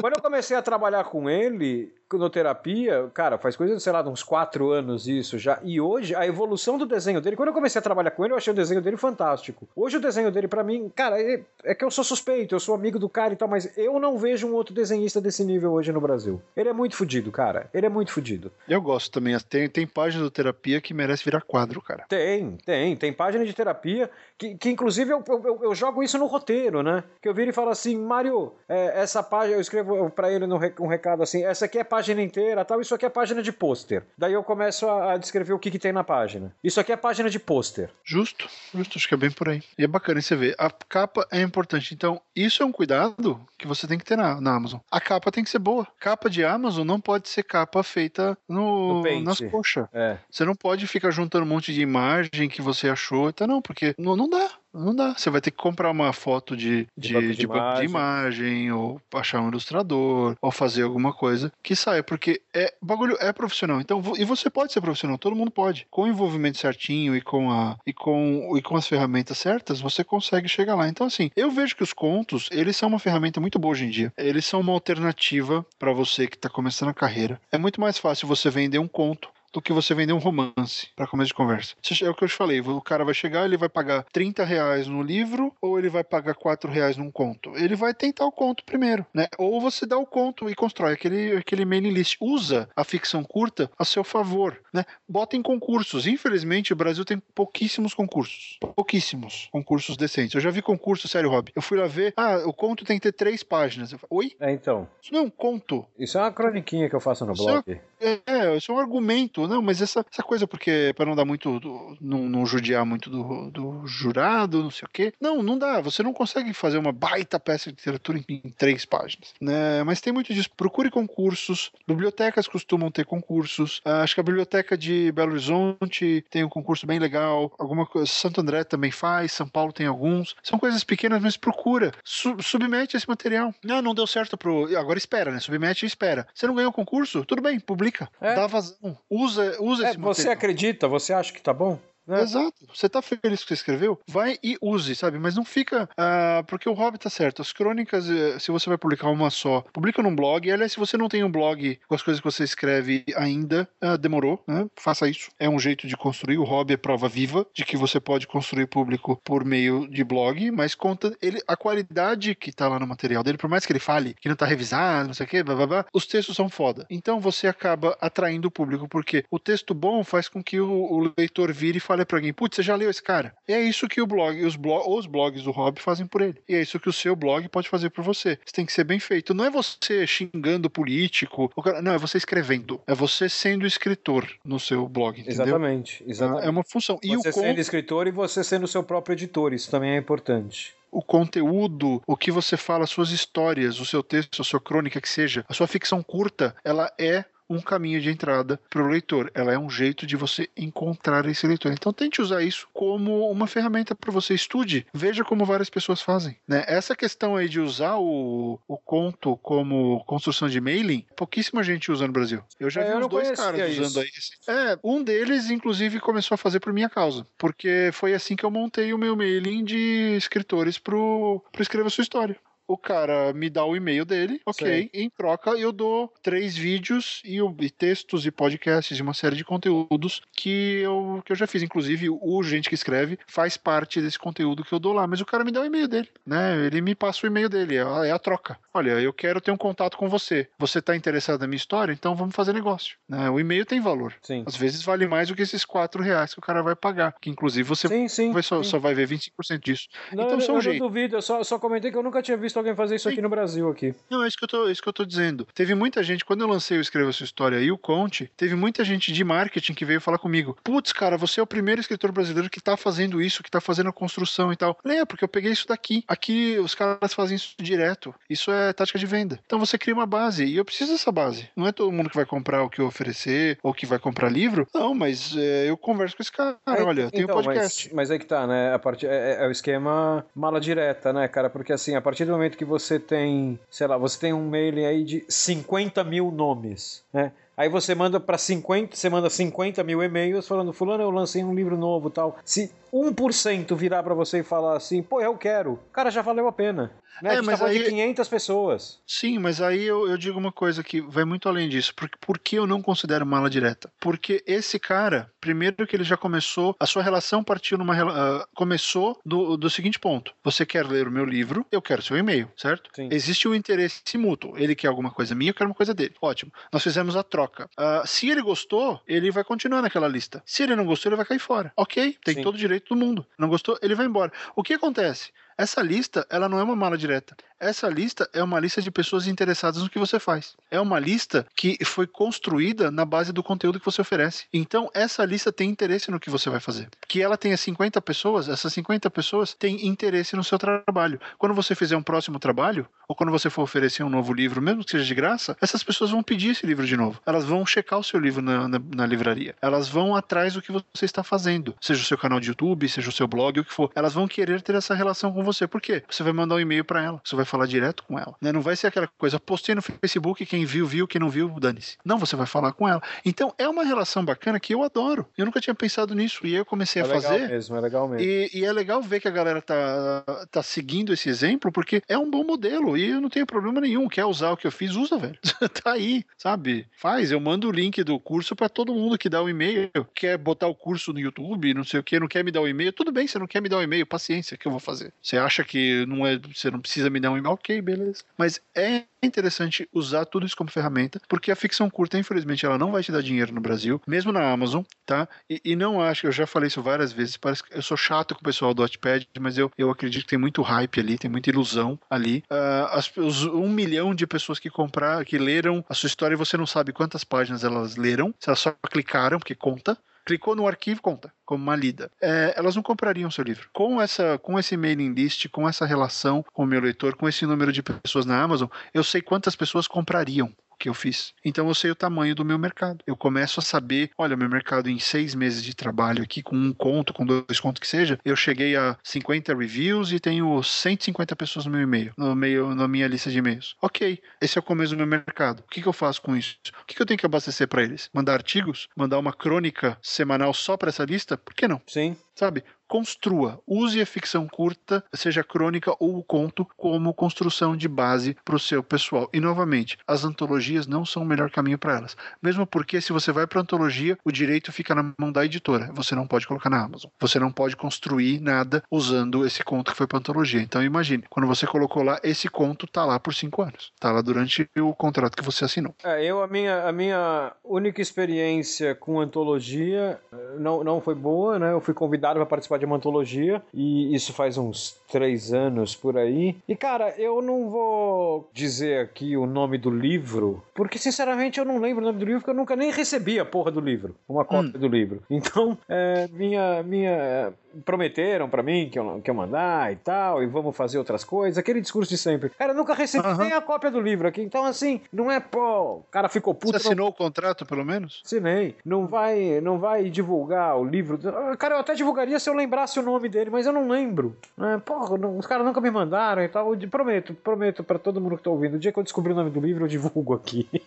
Quando eu comecei a trabalhar com ele, terapia, cara, faz coisa, sei lá, uns quatro anos isso já. E hoje, a evolução do desenho dele, quando eu comecei a trabalhar com ele, eu achei o desenho dele fantástico. Hoje o desenho dele, para mim, cara, é, é, que eu sou suspeito, eu sou amigo do cara e tal, mas eu não vejo um outro desenhista desse nível hoje no Brasil. Ele é muito fodido, cara. Ele é muito fodido. Eu gosto também. Tem, tem página do terapia que merece virar quadro, cara. Tem, tem. Tem página de terapia que, que inclusive, eu, eu, eu jogo isso no roteiro, né? Que eu viro e falo assim, Mário, é, essa página, eu escrevo para ele no, um recado assim, essa aqui é página inteira, tal, isso aqui é página de pôster. Daí eu começo a, a, descrever o que, que tem na página. Isso aqui é página de pôster. Justo, justo, acho que é bem por aí. E é bacana você ver. A capa é importante. Então, isso é um cuidado que você tem que ter na, na Amazon. A capa tem que ser boa. Capa de Amazon não pode ser capa feita no, no nas coxas. É. Você não pode ficar juntando um monte de imagem que você achou. Então, não, porque não, não dá. Não dá. Você vai ter que comprar uma foto de, de, de, banco de, de, banco de imagem, ou achar um ilustrador, ou fazer alguma coisa que saia, porque é, o bagulho é profissional. Então, e você pode ser profissional, todo mundo pode. Com o envolvimento certinho e com, a, e com, e com as ferramentas certas, você consegue chegar lá. Então, assim, eu vejo que os contos, eles são uma ferramenta muito boa hoje em dia. Eles são uma alternativa para você que está começando a carreira. É muito mais fácil você vender um conto do que você vender um romance para começo de conversa. É o que eu te falei, o cara vai chegar, ele vai pagar 30 reais no livro ou ele vai pagar 4 reais num conto? Ele vai tentar o conto primeiro, né? Ou você dá o conto e constrói aquele, aquele mailing list. Usa a ficção curta a seu favor, né? Bota em concursos. Infelizmente, o Brasil tem pouquíssimos concursos. Pouquíssimos concursos decentes. Eu já vi concurso, sério, Rob. Eu fui lá ver, ah, o conto tem que ter três páginas. Eu falei, Oi? É, então. Isso não é um conto. Isso é uma croniquinha que eu faço no Isso blog. É, é, isso é um argumento não, mas essa, essa coisa, porque para não dar muito, do, não, não judiar muito do, do jurado, não sei o quê. Não, não dá. Você não consegue fazer uma baita peça de literatura em, em três páginas. Né? Mas tem muito disso. Procure concursos. Bibliotecas costumam ter concursos. Uh, acho que a biblioteca de Belo Horizonte tem um concurso bem legal. Alguma coisa. Santo André também faz. São Paulo tem alguns. São coisas pequenas, mas procura. Su submete esse material. Não, não deu certo pro. Agora espera, né? Submete e espera. Você não ganhou o concurso? Tudo bem, publica. É. Dá vazão. Usa, usa é, esse. Você acredita? Você acha que tá bom? Né? Exato. Você tá feliz com o que você escreveu? Vai e use, sabe? Mas não fica. Uh, porque o Hobbit tá certo. As crônicas, eh, se você vai publicar uma só, publica num blog. Aliás, se você não tem um blog com as coisas que você escreve ainda, uh, demorou, né? Faça isso. É um jeito de construir. O Hobby é prova viva de que você pode construir público por meio de blog, mas conta ele a qualidade que tá lá no material dele, por mais que ele fale que não tá revisado, não sei o quê, blá, blá, blá, os textos são foda. Então você acaba atraindo o público, porque o texto bom faz com que o, o leitor vire e fale para alguém, putz, você já leu esse cara? E é isso que o blog, os, blog, os blogs do Hobby fazem por ele. E é isso que o seu blog pode fazer por você. Isso tem que ser bem feito. Não é você xingando político, não, é você escrevendo. É você sendo escritor no seu blog, entendeu? Exatamente, exatamente. É uma função. E você o sendo escritor e você sendo o seu próprio editor, isso também é importante o conteúdo, o que você fala, suas histórias, o seu texto, a sua crônica que seja, a sua ficção curta, ela é um caminho de entrada para o leitor. Ela é um jeito de você encontrar esse leitor. Então tente usar isso como uma ferramenta para você estude. Veja como várias pessoas fazem. Né? Essa questão aí de usar o, o conto como construção de mailing, pouquíssima gente usa no Brasil. Eu já é, vi uns dois caras isso. usando aí. É, um deles, inclusive, começou a fazer por minha causa. Porque foi assim que eu montei o meu mailing de escritores pro, pro Escreva Sua História o cara me dá o e-mail dele, ok, em troca eu dou três vídeos e, e, textos e podcasts e uma série de conteúdos que eu, que eu já fiz. Inclusive, o Gente que Escreve faz parte desse conteúdo que eu dou lá, mas o cara me dá o e-mail dele, né? Ele me passa o e-mail dele, é a, é a troca. Olha, eu quero ter um contato com você. Você está interessado na minha história? Então vamos fazer negócio. Né? O e-mail tem valor. Sim. Às vezes vale mais do que esses quatro reais que o cara vai pagar, que inclusive você sim, sim, vai só, só vai ver 25% disso. Não, então eu, são eu jeitos. não duvido, eu só, só comentei que eu nunca tinha visto alguém fazer isso aqui no Brasil aqui. Não, é isso que eu tô, é isso que eu tô dizendo. Teve muita gente, quando eu lancei o Escreva Sua História e o Conte, teve muita gente de marketing que veio falar comigo. Putz, cara, você é o primeiro escritor brasileiro que tá fazendo isso, que tá fazendo a construção e tal. É, porque eu peguei isso daqui. Aqui os caras fazem isso direto. Isso é tática de venda. Então você cria uma base e eu preciso dessa base. Não é todo mundo que vai comprar o que eu oferecer ou que vai comprar livro. Não, mas é, eu converso com esse cara. É, Olha, eu tenho então, podcast. Mas, mas aí que tá, né? A part... É, é, é o esquema mala direta, né, cara? Porque assim, a partir do momento que você tem, sei lá, você tem um mailing aí de 50 mil nomes, né? Aí você manda para 50, você manda 50 mil e-mails falando, fulano, eu lancei um livro novo tal. Se 1% virar para você e falar assim, pô, eu quero, cara, já valeu a pena. Né? É, mas tá aí... de 500 pessoas. Sim, mas aí eu, eu, digo uma coisa que vai muito além disso. Por, por que eu não considero mala direta? Porque esse cara, primeiro que ele já começou, a sua relação partiu numa. Uh, começou do, do seguinte ponto: você quer ler o meu livro, eu quero seu e-mail, certo? Sim. Existe o um interesse mútuo. Ele quer alguma coisa minha, eu quero uma coisa dele. Ótimo. Nós fizemos a troca. Uh, se ele gostou, ele vai continuar naquela lista. Se ele não gostou, ele vai cair fora. Ok, tem Sim. todo o direito do mundo. Não gostou, ele vai embora. O que acontece? Essa lista, ela não é uma mala direta. essa lista é uma lista de pessoas interessadas no que você faz. É uma lista que foi construída na base do conteúdo que você oferece. Então, essa lista tem interesse no que você vai fazer. Que ela tenha 50 pessoas, essas 50 pessoas têm interesse no seu trabalho. Quando você fizer um próximo trabalho, ou quando você for oferecer um novo livro, mesmo que seja de graça, essas pessoas vão pedir esse livro de novo. Elas vão checar o seu livro na, na, na livraria. Elas vão atrás do que você está fazendo, seja o seu canal de YouTube, seja o seu blog, o que for. Elas vão querer ter essa relação com você. Por quê? Você vai mandar um e-mail para ela, você vai falar direto com ela. Né? Não vai ser aquela coisa, postei no Facebook, quem viu, viu, quem não viu, dane-se. Não, você vai falar com ela. Então é uma relação bacana que eu adoro. Eu nunca tinha pensado nisso. E aí eu comecei é a fazer. Legal mesmo, é legal mesmo. E, e, é legal ver que a galera tá, tá seguindo esse exemplo, porque é um bom modelo. E eu não tenho problema nenhum. Quer usar o que eu fiz, usa, velho. tá aí, sabe? Faz. Eu mando o link do curso para todo mundo que dá o um e-mail. Quer botar o curso no YouTube, não sei o que, não quer me dar o um e-mail. Tudo bem, você não quer me dar o um e-mail, paciência, que eu vou fazer. Você acha que não é, você não precisa me dar um e-mail? Ok, beleza. Mas é interessante usar tudo isso como ferramenta, porque a ficção curta, infelizmente, ela não vai te dar dinheiro no Brasil, mesmo na Amazon, tá? E, e não acho, eu já falei isso várias vezes, parece que eu sou chato com o pessoal do Wattpad, mas eu, eu acredito que tem muito hype ali, tem muita ilusão ali. Uh, as, os, um milhão de pessoas que compraram, que leram a sua história e você não sabe quantas páginas elas leram, se elas só clicaram, porque conta clicou no arquivo, conta como uma lida. É, elas não comprariam seu livro. Com essa, com esse mailing list, com essa relação com o meu leitor, com esse número de pessoas na Amazon, eu sei quantas pessoas comprariam que eu fiz. Então eu sei o tamanho do meu mercado. Eu começo a saber, olha, meu mercado em seis meses de trabalho aqui, com um conto, com dois contos que seja, eu cheguei a 50 reviews e tenho 150 pessoas no meu e-mail, no meio, na minha lista de e-mails. Ok, esse é o começo do meu mercado. O que, que eu faço com isso? O que, que eu tenho que abastecer para eles? Mandar artigos? Mandar uma crônica semanal só para essa lista? Por que não? Sim. Sabe? Construa, use a ficção curta, seja crônica ou conto, como construção de base para o seu pessoal. E novamente, as antologias não são o melhor caminho para elas. Mesmo porque se você vai para antologia, o direito fica na mão da editora. Você não pode colocar na Amazon. Você não pode construir nada usando esse conto que foi para antologia. Então imagine, quando você colocou lá, esse conto tá lá por cinco anos. Tá lá durante o contrato que você assinou. É, eu a minha, a minha única experiência com antologia eh, não, não foi boa, né? Eu fui convidado para participar participar de uma antologia, e isso faz uns três anos por aí. E cara, eu não vou dizer aqui o nome do livro, porque sinceramente eu não lembro o nome do livro, porque eu nunca nem recebi a porra do livro, uma cópia hum. do livro. Então, é, minha, minha prometeram para mim que eu, que eu mandar e tal, e vamos fazer outras coisas, aquele discurso de sempre. Cara, eu nunca recebi nem a cópia do livro aqui, então assim, não é, pô, o cara ficou puto. Você assinou não... o contrato, pelo menos? Assinei. Não vai, não vai divulgar o livro. Cara, eu até divulgaria se eu lembrasse o nome dele, mas eu não lembro. É, porra, não, os caras nunca me mandaram e tal. Eu prometo, prometo para todo mundo que tá ouvindo, o dia que eu descobrir o nome do livro, eu divulgo aqui.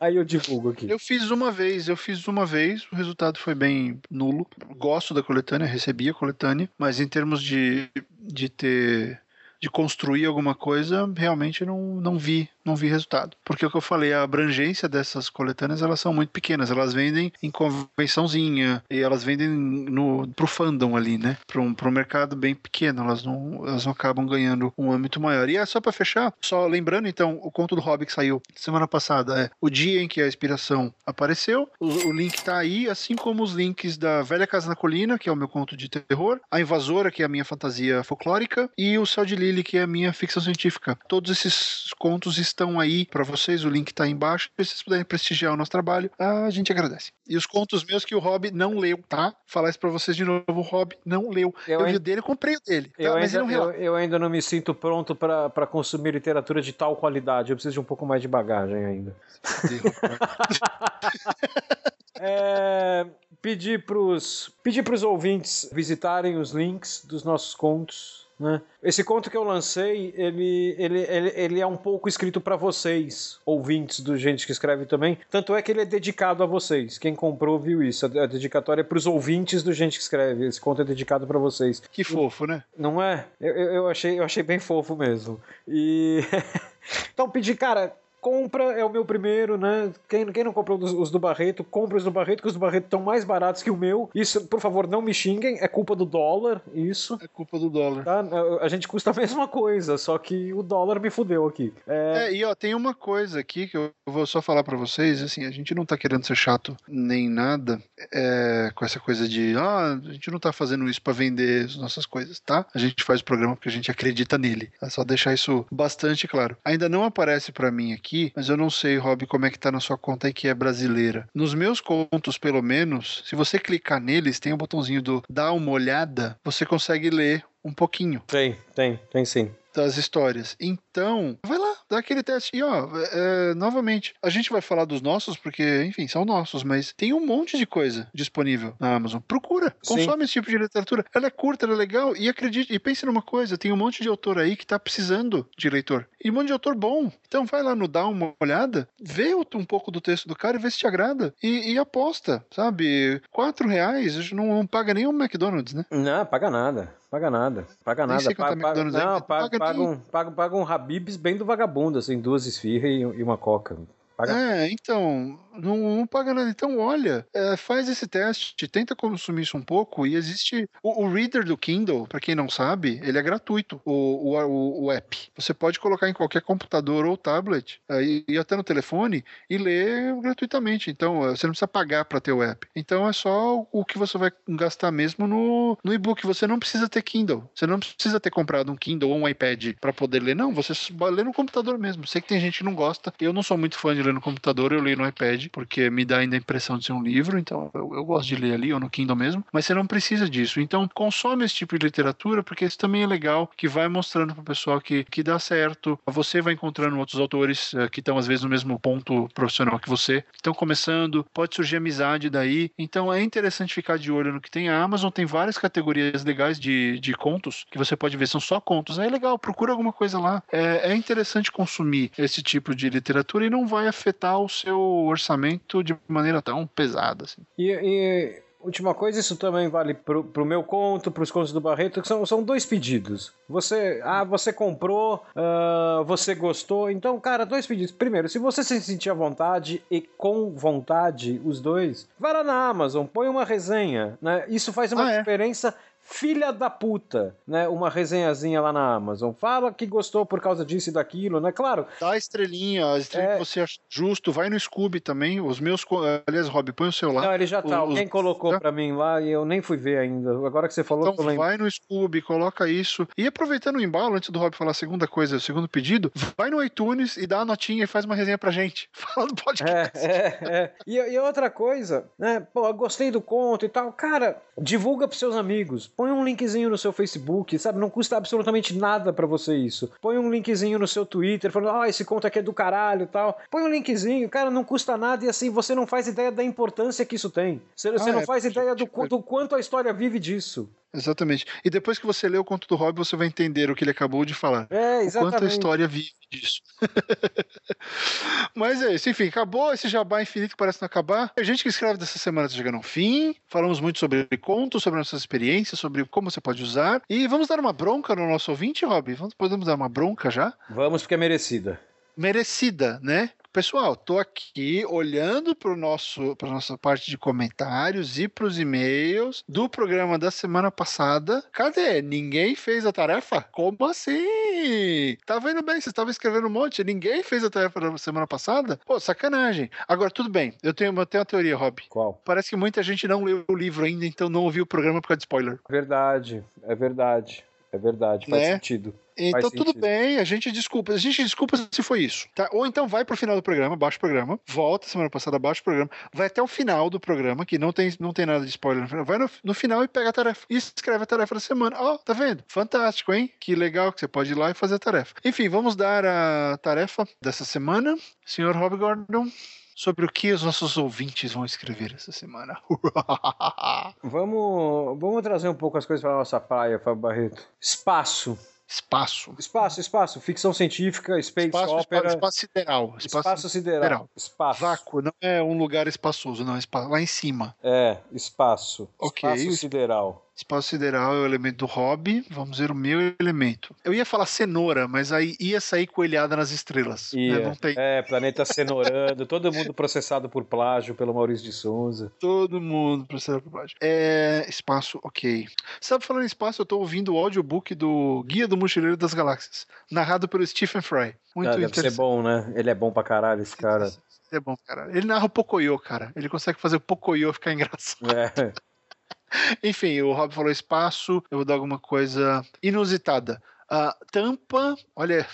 Aí eu divulgo aqui. Eu fiz uma vez, eu fiz uma vez, o resultado foi bem nulo. Gosto da coletânea, recebi a coletânea, mas em termos de, de ter de construir alguma coisa, realmente não, não vi não vi resultado. Porque o que eu falei, a abrangência dessas coletâneas, elas são muito pequenas. Elas vendem em convençãozinha e elas vendem no, pro fandom ali, né? Para um, mercado bem pequeno. Elas não, elas não acabam ganhando um âmbito maior. E é só para fechar, só lembrando então, o conto do Hobby que saiu semana passada é o dia em que a inspiração apareceu. O, o link tá aí, assim como os links da Velha Casa na Colina, que é o meu conto de terror, a Invasora, que é a minha fantasia folclórica, e o Céu de Lily, que é a minha ficção científica. Todos esses contos estão estão aí para vocês, o link está embaixo. Se vocês puderem prestigiar o nosso trabalho, a gente agradece. E os contos meus que o Rob não leu, tá? Falar isso para vocês de novo, o Rob não leu. Eu, eu vi o dele, comprei o dele. Tá? Eu, ainda, não eu, eu, ainda não me sinto pronto para consumir literatura de tal qualidade. Eu preciso de um pouco mais de bagagem ainda. é, pedir para os pedir pros ouvintes visitarem os links dos nossos contos né? Esse conto que eu lancei, ele, ele, ele, ele é um pouco escrito para vocês, ouvintes do Gente que Escreve também. Tanto é que ele é dedicado a vocês. Quem comprou viu isso. A dedicatória é para os ouvintes do Gente que Escreve. Esse conto é dedicado para vocês. Que fofo, né? Não é? Eu, eu, achei, eu achei bem fofo mesmo. E. então, pedi, cara, compra é o meu primeiro, né? Quem, quem não comprou os, os do Barreto, compra os do Barreto, que os do Barreto estão mais baratos que o meu. Isso, por favor, não me xinguem, é culpa do dólar, isso. É culpa do dólar. Tá? A gente custa a mesma coisa, só que o dólar me fudeu aqui. É... é e ó, tem uma coisa aqui que eu vou só falar para vocês, assim, a gente não tá querendo ser chato nem nada é, com essa coisa de, ah, a gente não tá fazendo isso para vender as nossas coisas, tá? A gente faz o programa porque a gente acredita nele. É só deixar isso bastante claro. Ainda não aparece para mim aqui aqui, mas eu não sei, Rob, como é que tá na sua conta aí que é brasileira. Nos meus contos, pelo menos, se você clicar neles, tem o um botãozinho do dar uma olhada, você consegue ler um pouquinho. Tem, tem, tem sim. Das histórias. Então, vai lá, dá aquele teste. E, ó, é, novamente, a gente vai falar dos nossos, porque, enfim, são nossos, mas tem um monte de coisa disponível na Amazon. Procura, consome Sim. esse tipo de literatura. Ela é curta, ela é legal, e acredite, e pense numa coisa: tem um monte de autor aí que tá precisando de leitor. E um monte de autor bom. Então vai lá no Dá uma olhada, vê um pouco do texto do cara e vê se te agrada. E, e aposta, sabe? Quatro reais não, não paga nem um McDonald's, né? Não, paga nada. Paga nada, paga nada. É paga, paga, não, paga, paga, paga, um, paga, paga um Habibs bem do vagabundo, assim, duas esfirras e, e uma coca. Paga... É, então, não, não, paga nada. Então, olha, é, faz esse teste, tenta consumir isso um pouco. E existe. O, o Reader do Kindle, para quem não sabe, ele é gratuito, o, o, o, app. Você pode colocar em qualquer computador ou tablet, aí, e até no telefone, e ler gratuitamente. Então, você não precisa pagar para ter o app. Então, é só o que você vai gastar mesmo no, no e-book. Você não precisa ter Kindle. Você não precisa ter comprado um Kindle ou um iPad para poder ler. Não, você lê no computador mesmo. Sei que tem gente que não gosta. Eu não sou muito fã de ler no computador, eu leio no iPad, porque me dá ainda a impressão de ser um livro, então eu, eu gosto de ler ali ou no Kindle mesmo, mas você não precisa disso. Então consome esse tipo de literatura, porque isso também é legal, que vai mostrando para o pessoal que, que dá certo. Você vai encontrando outros autores uh, que estão às vezes no mesmo ponto profissional que você, estão começando, pode surgir amizade daí. Então é interessante ficar de olho no que tem. A Amazon tem várias categorias legais de, de contos que você pode ver, são só contos. É legal, procura alguma coisa lá. É, é interessante consumir esse tipo de literatura e não vai afetar o seu orçamento de maneira tão pesada. Assim. E, e última coisa, isso também vale pro, pro meu conto, pros contos do Barreto, que são, são dois pedidos. Você, ah, você comprou, uh, você gostou, então, cara, dois pedidos. Primeiro, se você se sentir à vontade e com vontade, os dois, vai lá na Amazon, põe uma resenha, né? Isso faz uma ah, diferença é? Filha da puta, né? Uma resenhazinha lá na Amazon. Fala que gostou por causa disso e daquilo, né? Claro. Dá a estrelinha, a estrelinha é... que você acha justo. Vai no Scooby também. Os meus. Aliás, Rob, põe o seu lá. Não, ele já tá. Os... Alguém colocou já? pra mim lá e eu nem fui ver ainda. Agora que você falou. Então, vai no Scooby, coloca isso. E aproveitando o embalo, antes do Rob falar a segunda coisa, o segundo pedido, vai no iTunes e dá a notinha e faz uma resenha pra gente. Fala do podcast. É, é, é. E, e outra coisa, né? Pô, gostei do conto e tal. Cara, divulga pros seus amigos põe um linkzinho no seu Facebook, sabe? Não custa absolutamente nada para você isso. Põe um linkzinho no seu Twitter falando, ah, esse conto aqui é do caralho e tal. Põe um linkzinho, cara, não custa nada e assim você não faz ideia da importância que isso tem. Você, ah, você não é, faz ideia do, do quanto a história vive disso. Exatamente. E depois que você lê o conto do Rob, você vai entender o que ele acabou de falar. É, exatamente. Quanto a história vive disso. Mas é isso. Enfim, acabou esse jabá infinito que parece não acabar. A gente que escreve dessa semana está chegando ao fim. Falamos muito sobre contos, sobre nossas experiências, sobre como você pode usar. E vamos dar uma bronca no nosso ouvinte, Rob? Vamos, podemos dar uma bronca já? Vamos, porque é merecida merecida, né? Pessoal, tô aqui olhando para nosso para nossa parte de comentários e para os e-mails do programa da semana passada. Cadê? Ninguém fez a tarefa? Como assim? Tá vendo bem? Você estava escrevendo um monte. Ninguém fez a tarefa da semana passada? Pô, sacanagem. Agora tudo bem. Eu tenho, eu tenho uma teoria, Rob. Qual? Parece que muita gente não leu o livro ainda, então não ouviu o programa por causa de spoiler. Verdade, é verdade. É verdade, faz né? sentido. Então faz tudo sentido. bem, a gente desculpa. A gente desculpa se foi isso. Tá? Ou então vai pro final do programa, baixa o programa, volta semana passada, baixa o programa, vai até o final do programa, que não tem, não tem nada de spoiler no final. Vai no, no final e pega a tarefa. E escreve a tarefa da semana. Ó, oh, tá vendo? Fantástico, hein? Que legal que você pode ir lá e fazer a tarefa. Enfim, vamos dar a tarefa dessa semana. Senhor Rob Gordon, sobre o que os nossos ouvintes vão escrever essa semana. vamos, vamos trazer um pouco as coisas para nossa praia, Fábio Barreto. Espaço. Espaço. Espaço, espaço. Ficção científica, space espaço, opera. Espaço sideral. Espaço, espaço sideral. sideral. Espaço. Vácuo, não é um lugar espaçoso, não. É lá em cima. É, espaço. Ok. Espaço sideral. Espaço sideral é o elemento do hobby. Vamos ver o meu elemento. Eu ia falar cenoura, mas aí ia sair coelhada nas estrelas. né? Não tem É, planeta cenourando, todo mundo processado por plágio pelo Maurício de Souza. todo mundo processado por baixo. É, espaço, ok. Sabe, falando em espaço, eu tô ouvindo o audiobook do Guia do Mochileiro das Galáxias, narrado pelo Stephen Fry. Muito Ah, deve ser interessante. bom, né? Ele é bom pra caralho, esse cara. É bom, cara. Ele narra o Pocoyo, cara. Ele consegue fazer o Pocoyo ficar engraçado. É. Enfim, o Rob falou espaço, eu vou dar alguma coisa inusitada. A tampa, olha,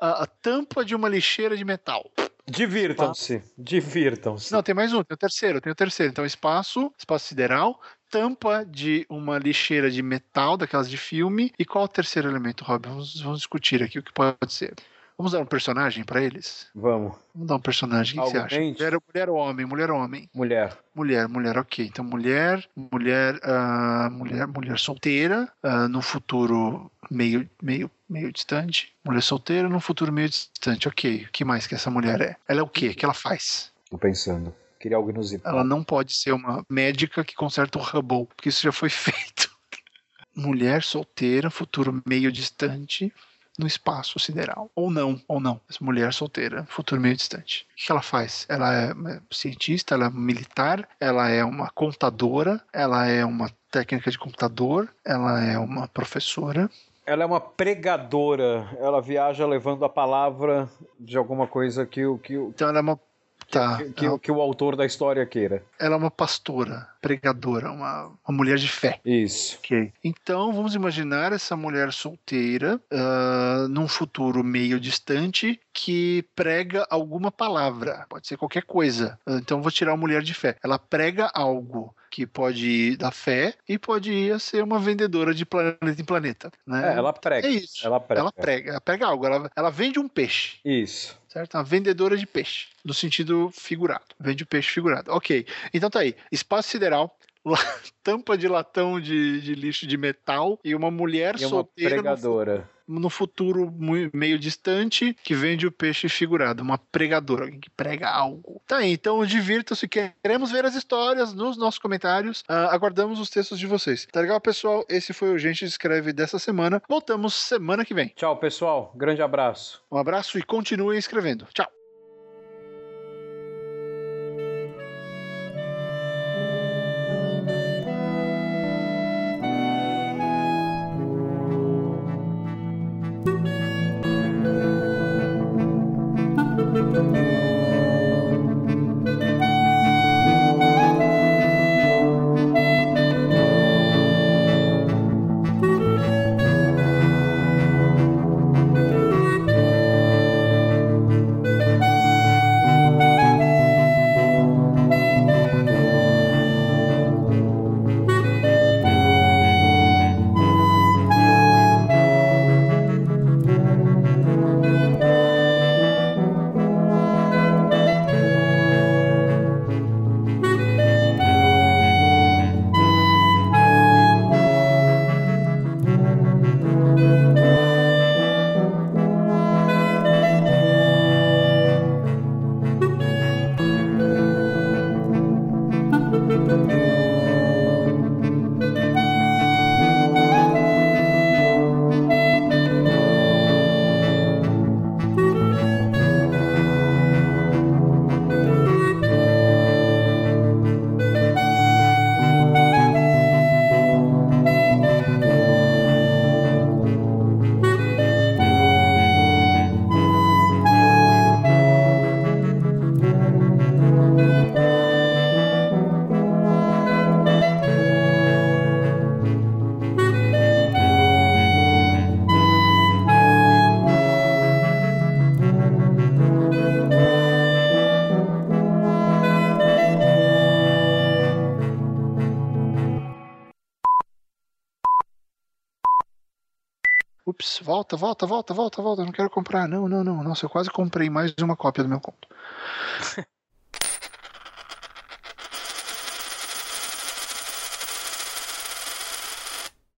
a, a tampa de uma lixeira de metal. Divirtam-se, divirtam-se. Não, tem mais um, tem o terceiro, tem o terceiro. Então, espaço, espaço sideral, tampa de uma lixeira de metal, daquelas de filme. E qual o terceiro elemento, Rob? Vamos, vamos discutir aqui o que pode ser. Vamos dar um personagem pra eles? Vamos, Vamos dar um personagem. O que, que você acha? Mulher, mulher ou homem? Mulher ou homem? mulher. Mulher, mulher, ok. Então, mulher, mulher, ah, mulher, mulher solteira, ah, no futuro meio, meio, meio distante. Mulher solteira, no futuro meio distante, ok. O que mais que essa mulher é? Ela é o quê? O que ela faz? Tô pensando. Queria algo inusitado. Ela não pode ser uma médica que conserta o Hubble, porque isso já foi feito. Mulher solteira, futuro meio distante, no espaço sideral. Ou não, ou não. Essa mulher solteira, futuro meio distante. O que ela faz? Ela é é cientista, ela é militar, ela é uma contadora, ela é uma técnica de computador, ela é uma professora. Ela é uma pregadora. Ela viaja levando a palavra de alguma coisa que o, que, o- Então ela é uma. Tá, que, que, ela, que o autor da história queira. ela é uma pastora, pregadora, uma, uma mulher de fé. Isso. Ok. Então vamos imaginar essa mulher solteira ah, num futuro meio distante que prega alguma palavra. Pode ser qualquer coisa. Ah, Então vou tirar a mulher de fé. Ela prega algo que pode ir da fé e pode ir a ser uma vendedora de planeta em planeta. Né? É, ela prega. É isso. Ela prega. Ela prega, ela prega algo. Ela, ela vende um peixe Isso. certo? Uma vendedora de peixe, no sentido figurado. Vende o peixe figurado. Ok. Então tá aí. Espaço sideral, tampa de latão de, de lixo de metal e uma mulher E uma solteira no, pregadora. fu- no futuro meio distante que vende o peixe figurado. Uma pregadora, alguém que prega algo. Tá aí. Então divirtam-se. Queremos ver as histórias nos nossos comentários. Ah, aguardamos os textos de vocês. Tá legal, pessoal? Esse foi o Gente Escreve dessa semana. Voltamos semana que vem. Tchau, pessoal. Grande abraço. Um abraço e continuem escrevendo. Tchau. Volta, volta, volta, volta, volta. Não quero comprar. Não, não, não. Nossa, eu quase comprei mais uma cópia do meu conto.